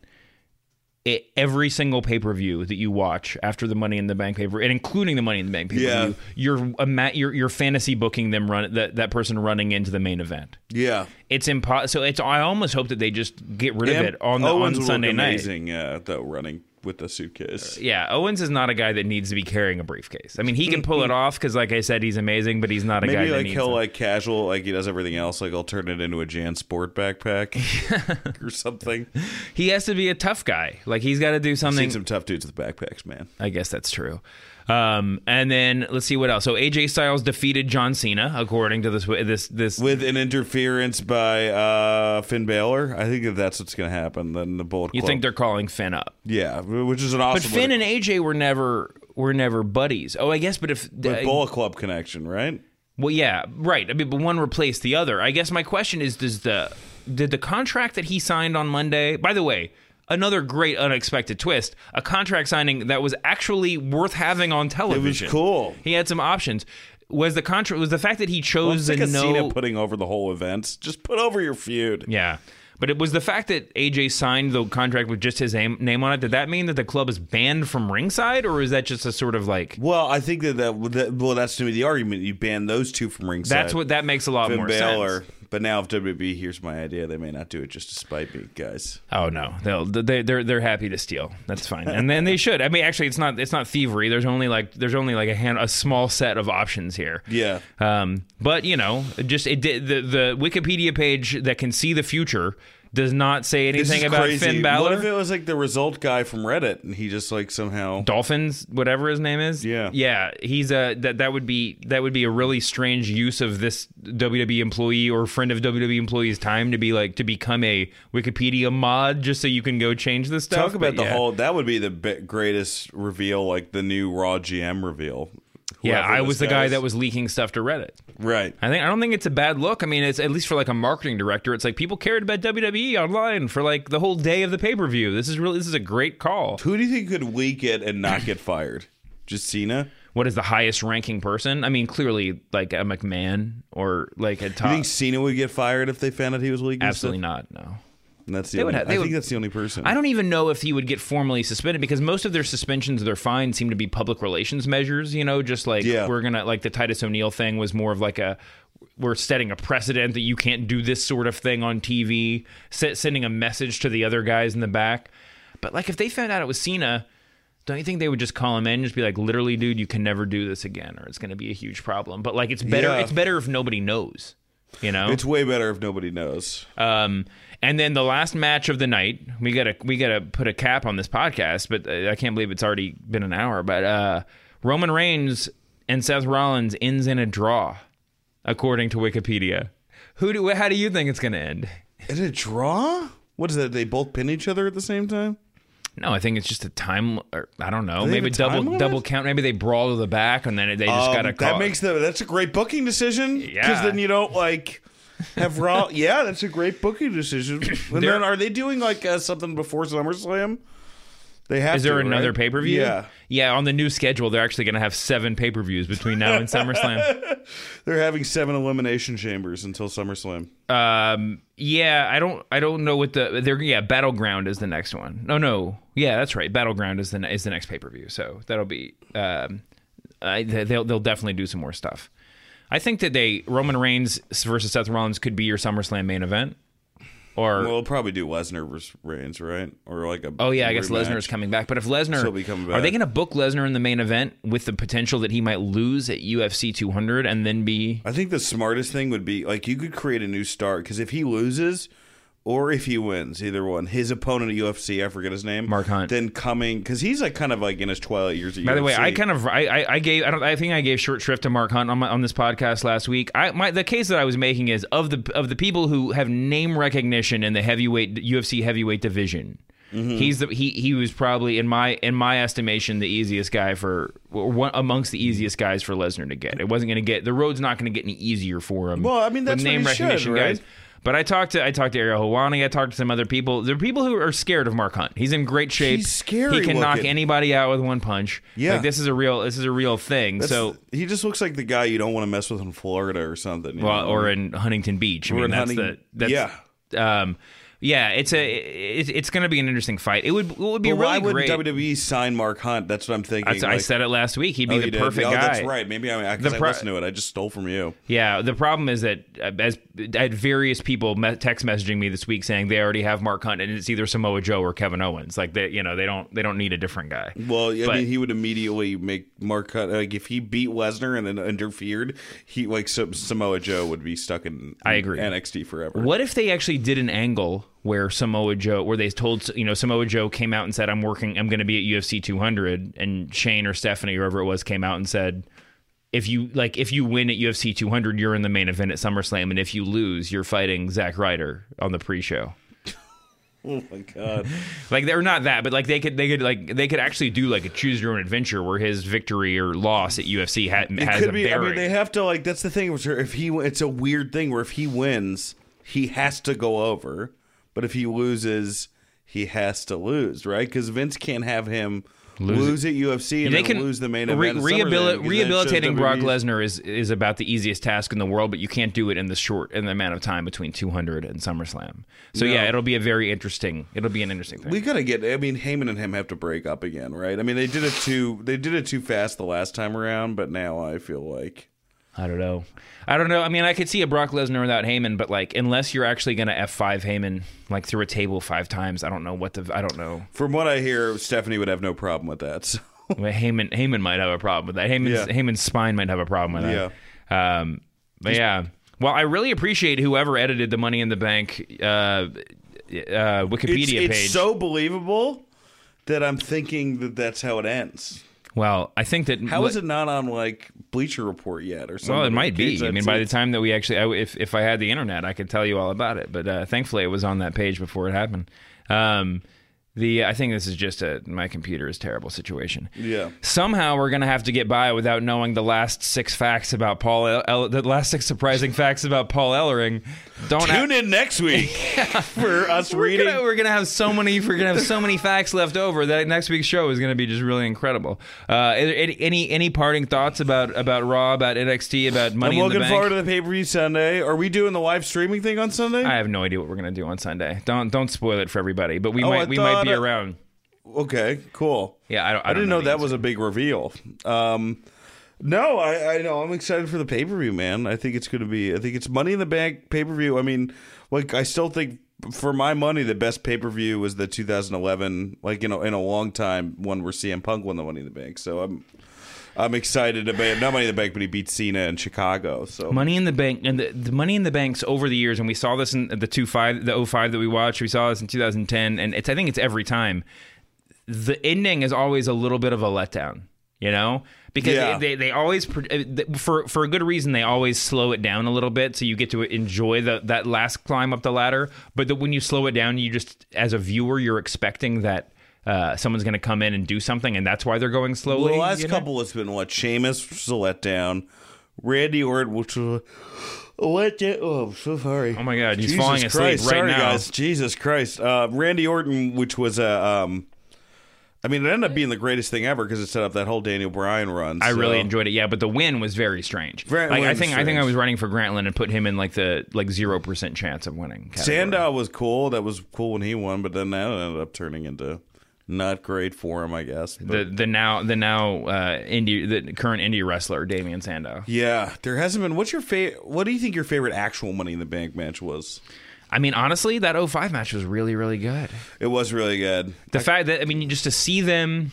it, every single pay per view that you watch after the Money in the Bank pay per, and including the Money in the Bank pay per view, Yeah. you're you're you're fantasy booking them run that that person running into the main event. yeah, It's impossible. So it's I almost hope that they just get rid of it on the Owens on Sunday night. amazing, uh, though running with the suitcase. Uh, yeah, Owens is not a guy that needs to be carrying a briefcase. I mean, he can pull it off because, like I said, he's amazing, but he's not a guy Maybe that like needs. he'll to- like casual like he does everything else. Like I'll turn it into a Jan Sport backpack or something. he has to be a tough guy. Like he's got to do something. Seen some tough dudes with backpacks, man. I guess that's true. Um, and then let's see what else. So AJ Styles defeated John Cena according to this this this. With an interference by uh, Finn Balor, I think if that's what's going to happen. Then the Bullet you Club. think they're calling Finn up? yeah, which is an awesome. But. Finn and AJ were never were never buddies. Oh, I guess. But if the Bullet Club connection, right? well, yeah, right. I mean, but one replaced the other. I guess my question is: Does the did the contract that he signed on Monday? By the way. Another great unexpected twist: a contract signing that was actually worth having on television. It was cool. He had some options. Was the contract? Was the fact that he chose the of no? Cena putting over the whole event. Just put over your feud. Yeah. But it was the fact that AJ signed the contract with just his name, name on it. Did that mean that the club is banned from ringside, or is that just a sort of like Well, I think that, that, that well, that's to me the argument. You ban those two from ringside. that's what that makes a lot Finn more Balor. sense? But now if WB hears my idea, they may not do it just to spite me, guys. Oh no, they'll they, they're they're happy to steal. That's fine, and then they should. I mean, actually, it's not it's not thievery. There's only like there's only like a hand a small set of options here. Yeah. Um, but you know, just it did the the Wikipedia page that can see the future does not say anything about crazy. Finn Balor. What if it was like the result guy from Reddit and he just like somehow Dolphins, whatever his name is. Yeah. yeah. He's a that that would be that would be a really strange use of this WWE employee or friend of WWE employee's time to be like to become a Wikipedia mod just so you can go change the stuff. talk about But the yeah. whole that would be the greatest reveal, like the new Raw GM reveal. Yeah, I was the guy is. that was leaking stuff to Reddit. right. I think I don't think it's a bad look. I mean, it's at least for like a marketing director. It's like people cared about WWE online for like the whole day of the pay per view. This is really this is a great call. Who do you think could leak it and not get fired? Just Cena? What is the highest ranking person? I mean, clearly like a McMahon or like a top. you think Cena would get fired if they found out he was leaking? Absolutely stuff? not. No. And that's the They would only, have- I would- think that's the only person. I don't even know if he would get formally suspended because most of their suspensions, their fines seem to be public relations measures. You know, just like Yeah. we're gonna like the Titus O'Neil thing was more of like a we're setting a precedent that you can't do this sort of thing on TV, se- sending a message to the other guys in the back. But like if they found out it was Cena. Don't you think they would just call him in and just be like, literally, dude, you can never do this again, or it's going to be a huge problem. But like, it's better. Yeah. It's better if nobody knows, you know. It's way better if nobody knows. Um, and then the last match of the night, we gotta we gotta put a cap on this podcast, but I can't believe it's already been an hour. But uh, Roman Reigns and Seth Rollins ends in a draw, according to Wikipedia. Who do? How do you think it's gonna end? It a draw? What is that? They both pin each other at the same time? No, I think it's just a time. Or, I don't know. Maybe a double double count. Maybe they brawl to the back, and then they just Um, gotta call. that makes the that's a great booking decision Yeah. because then you don't like have Raw. yeah, that's a great booking decision. And There- then are they doing like uh, something before SummerSlam? They have. Is there to, another right? pay per view? Yeah, yeah. On the new schedule, they're actually gonna have seven pay per views between now and SummerSlam. they're having seven elimination chambers until SummerSlam. Um, yeah, I don't, I don't know what the they're. Yeah, Battleground is the next one. No, no, yeah, that's right. Battleground is the ne- is the next pay per view. So that'll be. Um, I, they'll they'll definitely do some more stuff. I think that they Roman Reigns versus Seth Rollins could be your SummerSlam main event. Or Well, probably do Lesnar versus Reigns, right? Or like a oh yeah, I guess. Lesnar's coming back. But if Lesnar, He'll be coming back. are they going to book Lesnar in the main event with the potential that he might lose at UFC 200 and then be I think the smartest thing would be like you could create a new star because if he loses or if he wins, either one, his opponent at UFC, I forget his name, Mark Hunt. then coming because he's like kind of like in his twilight years. By the way, I kind of I, I, I gave I don't I think I gave short shrift to Mark Hunt on my, on this podcast last week. I my the case that I was making is of the of the people who have name recognition in the heavyweight UFC heavyweight division. Mm-hmm. He's the he he was probably in my in my estimation the easiest guy for or one amongst the easiest guys for Lesnar to get. It wasn't going to get the road's not going to get any easier for him. Well, I mean, that's name he should, recognition right? guys. But I talked to I talked to Ariel Helwani. I talked to some other people. There are people who are scared of Mark Hunt. He's in great shape. He's scary He can knock anybody out with one punch. Yeah. like this is a real this is a real thing. That's- so he just looks like the guy you don't want to mess with in Florida or something. well, know? or in Huntington Beach. I mean, in that's Hunting- the that's, yeah. Um, yeah, it's a it, it's going to be an interesting fight. It would it would be But really why great. WWE sign Mark Hunt? That's what I'm thinking. That's- I Like- said it last week. He'd be Oh, the perfect oh, guy. That's right. Maybe I, 'cause The I pro- listened to it. I just stole from you. Yeah, the problem is that uh, as I had various people text messaging me this week saying they already have Mark Hunt and it's either Samoa Joe or Kevin Owens. Like they, you know, they don't they don't need a different guy. Well, I But- mean, he would immediately make Mark Hunt like if he beat Lesnar and then interfered, he like Sam- Samoa Joe would be stuck in I agree. NXT forever. What if they actually did an angle where Samoa Joe, where they told you know Samoa Joe came out and said, "I'm working, I'm going to be at UFC 200," and Shane or Stephanie or whoever it was came out and said, "If you like, if you win at UFC 200, you're in the main event at SummerSlam, and if you lose, you're fighting Zack Ryder on the pre-show." Oh my god! Like they're not that, but like they could, they could like they could actually do like a choose your own adventure where his victory or loss at UFC ha- It has could a be. I mean, they have to like. That's the thing. If he, it's a weird thing where if he wins, he has to go over, but if he loses, he has to lose, right? Because Vince can't have him lose, at UFC and they then can lose the main event. at rehabili- SummerSlam, because then it shows rehabilitating Brock Lesnar is is about the easiest task in the world, but you can't do it in the short in the amount of time between 200 and SummerSlam. So No. yeah, it'll be a very interesting. It'll be an interesting thing. We gotta get. I mean, Heyman and him have to break up again, right? I mean, they did it too. They did it too fast the last time around, but now I feel like I don't know. I don't know. I mean, I could see a Brock Lesnar without Heyman, but like, unless you're actually going to F5 Heyman like through a table five times, I don't know what the. I don't know. from what I hear, Stephanie would have no problem with that. So. Well, Heyman Heyman might have a problem with that. Heyman's, Yeah. Heyman's spine might have a problem with that. Yeah. Um, but yeah. Well, I really appreciate whoever edited the Money in the Bank uh, uh, Wikipedia it's, page. it's so believable that I'm thinking that that's how it ends. well, I think that How is it not on like Bleacher Report yet or something? Well, it might be. I mean, by the time that we actually, I, if if I had the internet, I could tell you all about it. But uh, thankfully, it was on that page before it happened. Um, The I think this is just a my computer is terrible situation. Yeah. Somehow we're gonna have to get by without knowing the last six facts about Paul. El- El- the last six surprising facts about Paul Ellering. Don't Tune in next week yeah. for us we're reading. gonna, we're gonna have so many we're gonna have so many facts left over that next week's show is gonna be just really incredible. Uh, any any, parting thoughts about about Raw, about NXT, about Money I'm in the looking Bank? forward to the pay per view Sunday. Are we doing the live streaming thing on Sunday? I have no idea what we're gonna do on Sunday. Don't don't spoil it for everybody. But we Oh, might I we might be uh, around. okay, cool. Yeah, I, don't, I, I, didn't don't know, that the was a big reveal. Um, no, I, I know. I'm excited for the pay per view, man. I think it's going to be. I think it's Money in the Bank pay per view. I mean, like I still think for my money, the best pay per view was the 2011, like you know, in a long time, one where CM Punk won the Money in the Bank. So I'm. I'm excited about not Money in the Bank, but he beat Cena in Chicago. So Money in the Bank and the, the Money in the Banks over the years, and we saw this in the two five, the 05 that we watched. We saw this in 2010, and it's I think it's every time. The ending is always a little bit of a letdown, you know, because Yeah. they, they always uh, for for a good reason they always slow it down a little bit so you get to enjoy the that last climb up the ladder. But the, when you slow it down, you just as a viewer you're expecting that. Uh, someone's going to come in and do something, and that's why they're going slowly. the last you know? couple has been what Sheamus was a letdown, Randy Orton, which was a letdown. Oh, I'm so sorry. Oh my God, he's Jesus falling asleep Christ. right sorry, now. guys. Jesus Christ. Uh, Randy Orton, which was a. Um, I mean, it ended up being the greatest thing ever because it set up that whole Daniel Bryan run. I really enjoyed it. Yeah, but the win was very strange. Very- like, I think I think I was running for Grantland and put him in like the like zero percent chance of winning. category. Sandow was cool. That was cool when he won, but then that ended up turning into not great for him, I guess. But- the the now the now uh, indie the current indie wrestler Damien Sandow. yeah, there hasn't been. What's your favorite? What do you think your favorite actual Money in the Bank match was? I mean, honestly, that 05 match was really really good. It was really good. The fact that I mean, just to see them.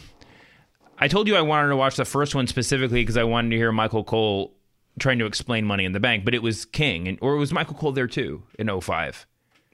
I told you I wanted to watch the first one specifically because I wanted to hear Michael Cole trying to explain Money in the Bank, but it was King, and, or was Michael Cole there too in 05?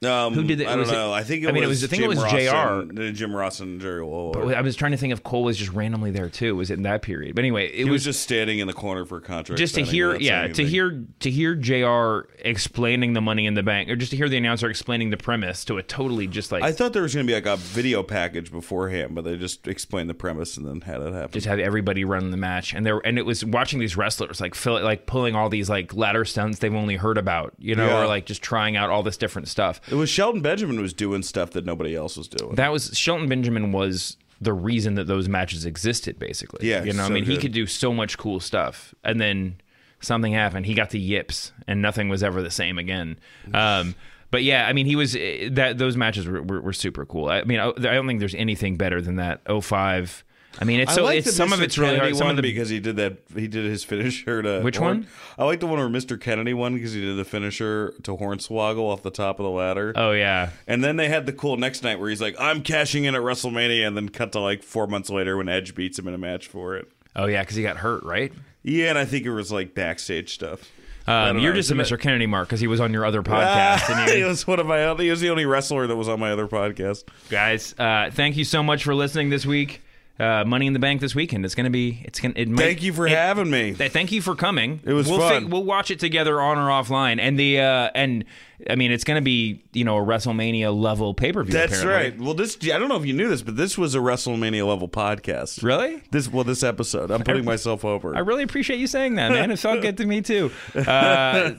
Um, Who did? I don't Was it- know. I think it I mean, it was. was- I think it was JR. uh, Jim Ross and Jerry Lawler. I was trying to think if Cole was just randomly there too. Was it in that period? But anyway, it He was was just standing in the corner for a contract. just to hear yeah to hear to hear jr explaining the money in the bank or just to hear the announcer explaining the premise to a totally just like I thought there was going to be like a video package beforehand, but they just explained the premise and then had it happen. just have everybody run the match and there and it was watching these wrestlers like fill like pulling all these like ladder stunts they've only heard about you know Yeah. or like just trying out all this different stuff it was Shelton Benjamin was doing stuff that nobody else was doing. that was shelton benjamin was the reason that those matches existed basically Yeah, you know i so mean he could do so much cool stuff and then something happened he got the yips and nothing was ever the same again um but yeah, I mean, he was eh, that those matches were, were, were super cool. I mean, I, I don't think there's anything better than that 05. I mean, it's I so like it's some of Mr. it's really Kennedy hard. Some one of the because he did that. He did his finisher to Which Horn- one? I like the one where Mr. Kennedy won because he did the finisher to Hornswoggle off the top of the ladder. oh yeah, And then they had the cool next night where he's like, "I'm cashing in at WrestleMania," and then cut to like four months later when Edge beats him in a match for it. oh yeah, because he got hurt, right? Yeah, and I think it was like backstage stuff. Um, you're know. just a Mr. Kennedy mark because he was on your other podcast. Ah, and he was one of my. He was the only wrestler that was on my other podcast. guys, uh, thank you so much for listening this week. Uh, Money in the Bank this weekend. It's gonna be. It's gonna. It might, Thank you for it- having me. Th- Thank you for coming. It was we'll fun. we'll watch it together on or offline, and the uh, and I mean it's going to be you know a WrestleMania level pay per view. That's right. Well, this I don't know if you knew this, but this was a WrestleMania level podcast. Really? This well, this episode. I'm putting myself over. I really appreciate you saying that, man. It felt good to me too. Uh,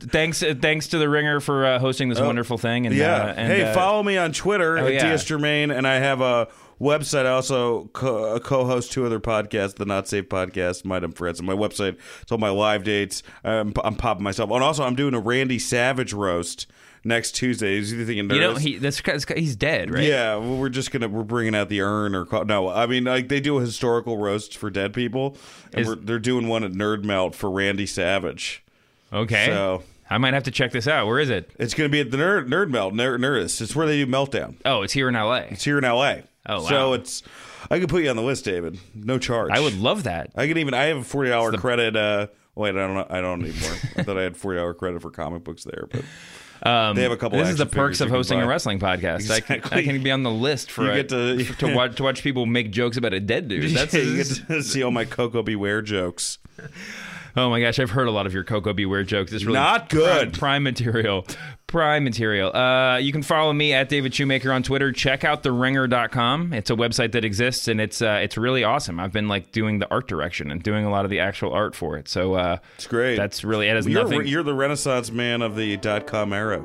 thanks, uh, thanks to the Ringer for uh, hosting this wonderful thing. And Oh, yeah. uh, and, hey, uh, follow me on Twitter oh, at yeah. DS Germain, and I have a website. I also co- uh, co-host two other podcasts, the Not Safe podcast, Might Friends. On my website, it's all my live dates. I'm, I'm popping myself, and also I'm doing a Randy Savage roast next Tuesday. Is you thinking You know, he that's he's dead, right? Yeah, well, we're just gonna we're bringing out the urn or no, I mean like they do a historical roast for dead people, and Is- we're, they're doing one at Nerd Melt for Randy Savage. Okay. So- I might have to check this out. Where is it? It's gonna be at the Nerd Nerd Melt Nerd Nerdist. It's where they do Meltdown. Oh, it's here in L.A. It's here in L.A. Oh, wow. So it's I could put you on the list, David. No charge. I would love that. I can even. I have a forty hour credit. Uh, wait, I don't. know. I don't anymore. I thought I had forty hour credit for comic books there, but Um, They have a couple This is the perks of hosting a wrestling podcast. I, can, I can be on the list for You a- get to- to watch to watch people make jokes about a dead dude. That's you get to see all my Koko B. Ware jokes. Oh my gosh, I've heard a lot of your Koko B. Ware jokes. It's really Not good. Prime, prime material. Prime material. Uh, you can follow me at David Shoemaker on Twitter. Check out theringer.com. It's a website that exists and it's uh, it's really awesome. I've been like doing the art direction and doing a lot of the actual art for it. So uh, It's great. That's really it has you're, nothing. you're the renaissance man of the dot com era.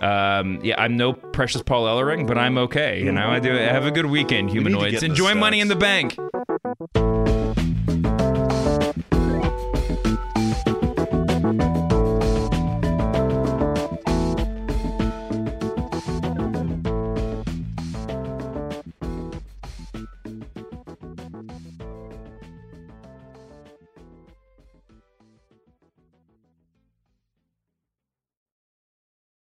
Um, yeah, I'm no precious Paul Ellering, but I'm okay. You know, I do. Have a good weekend, humanoids. the Enjoy Money in the Bank.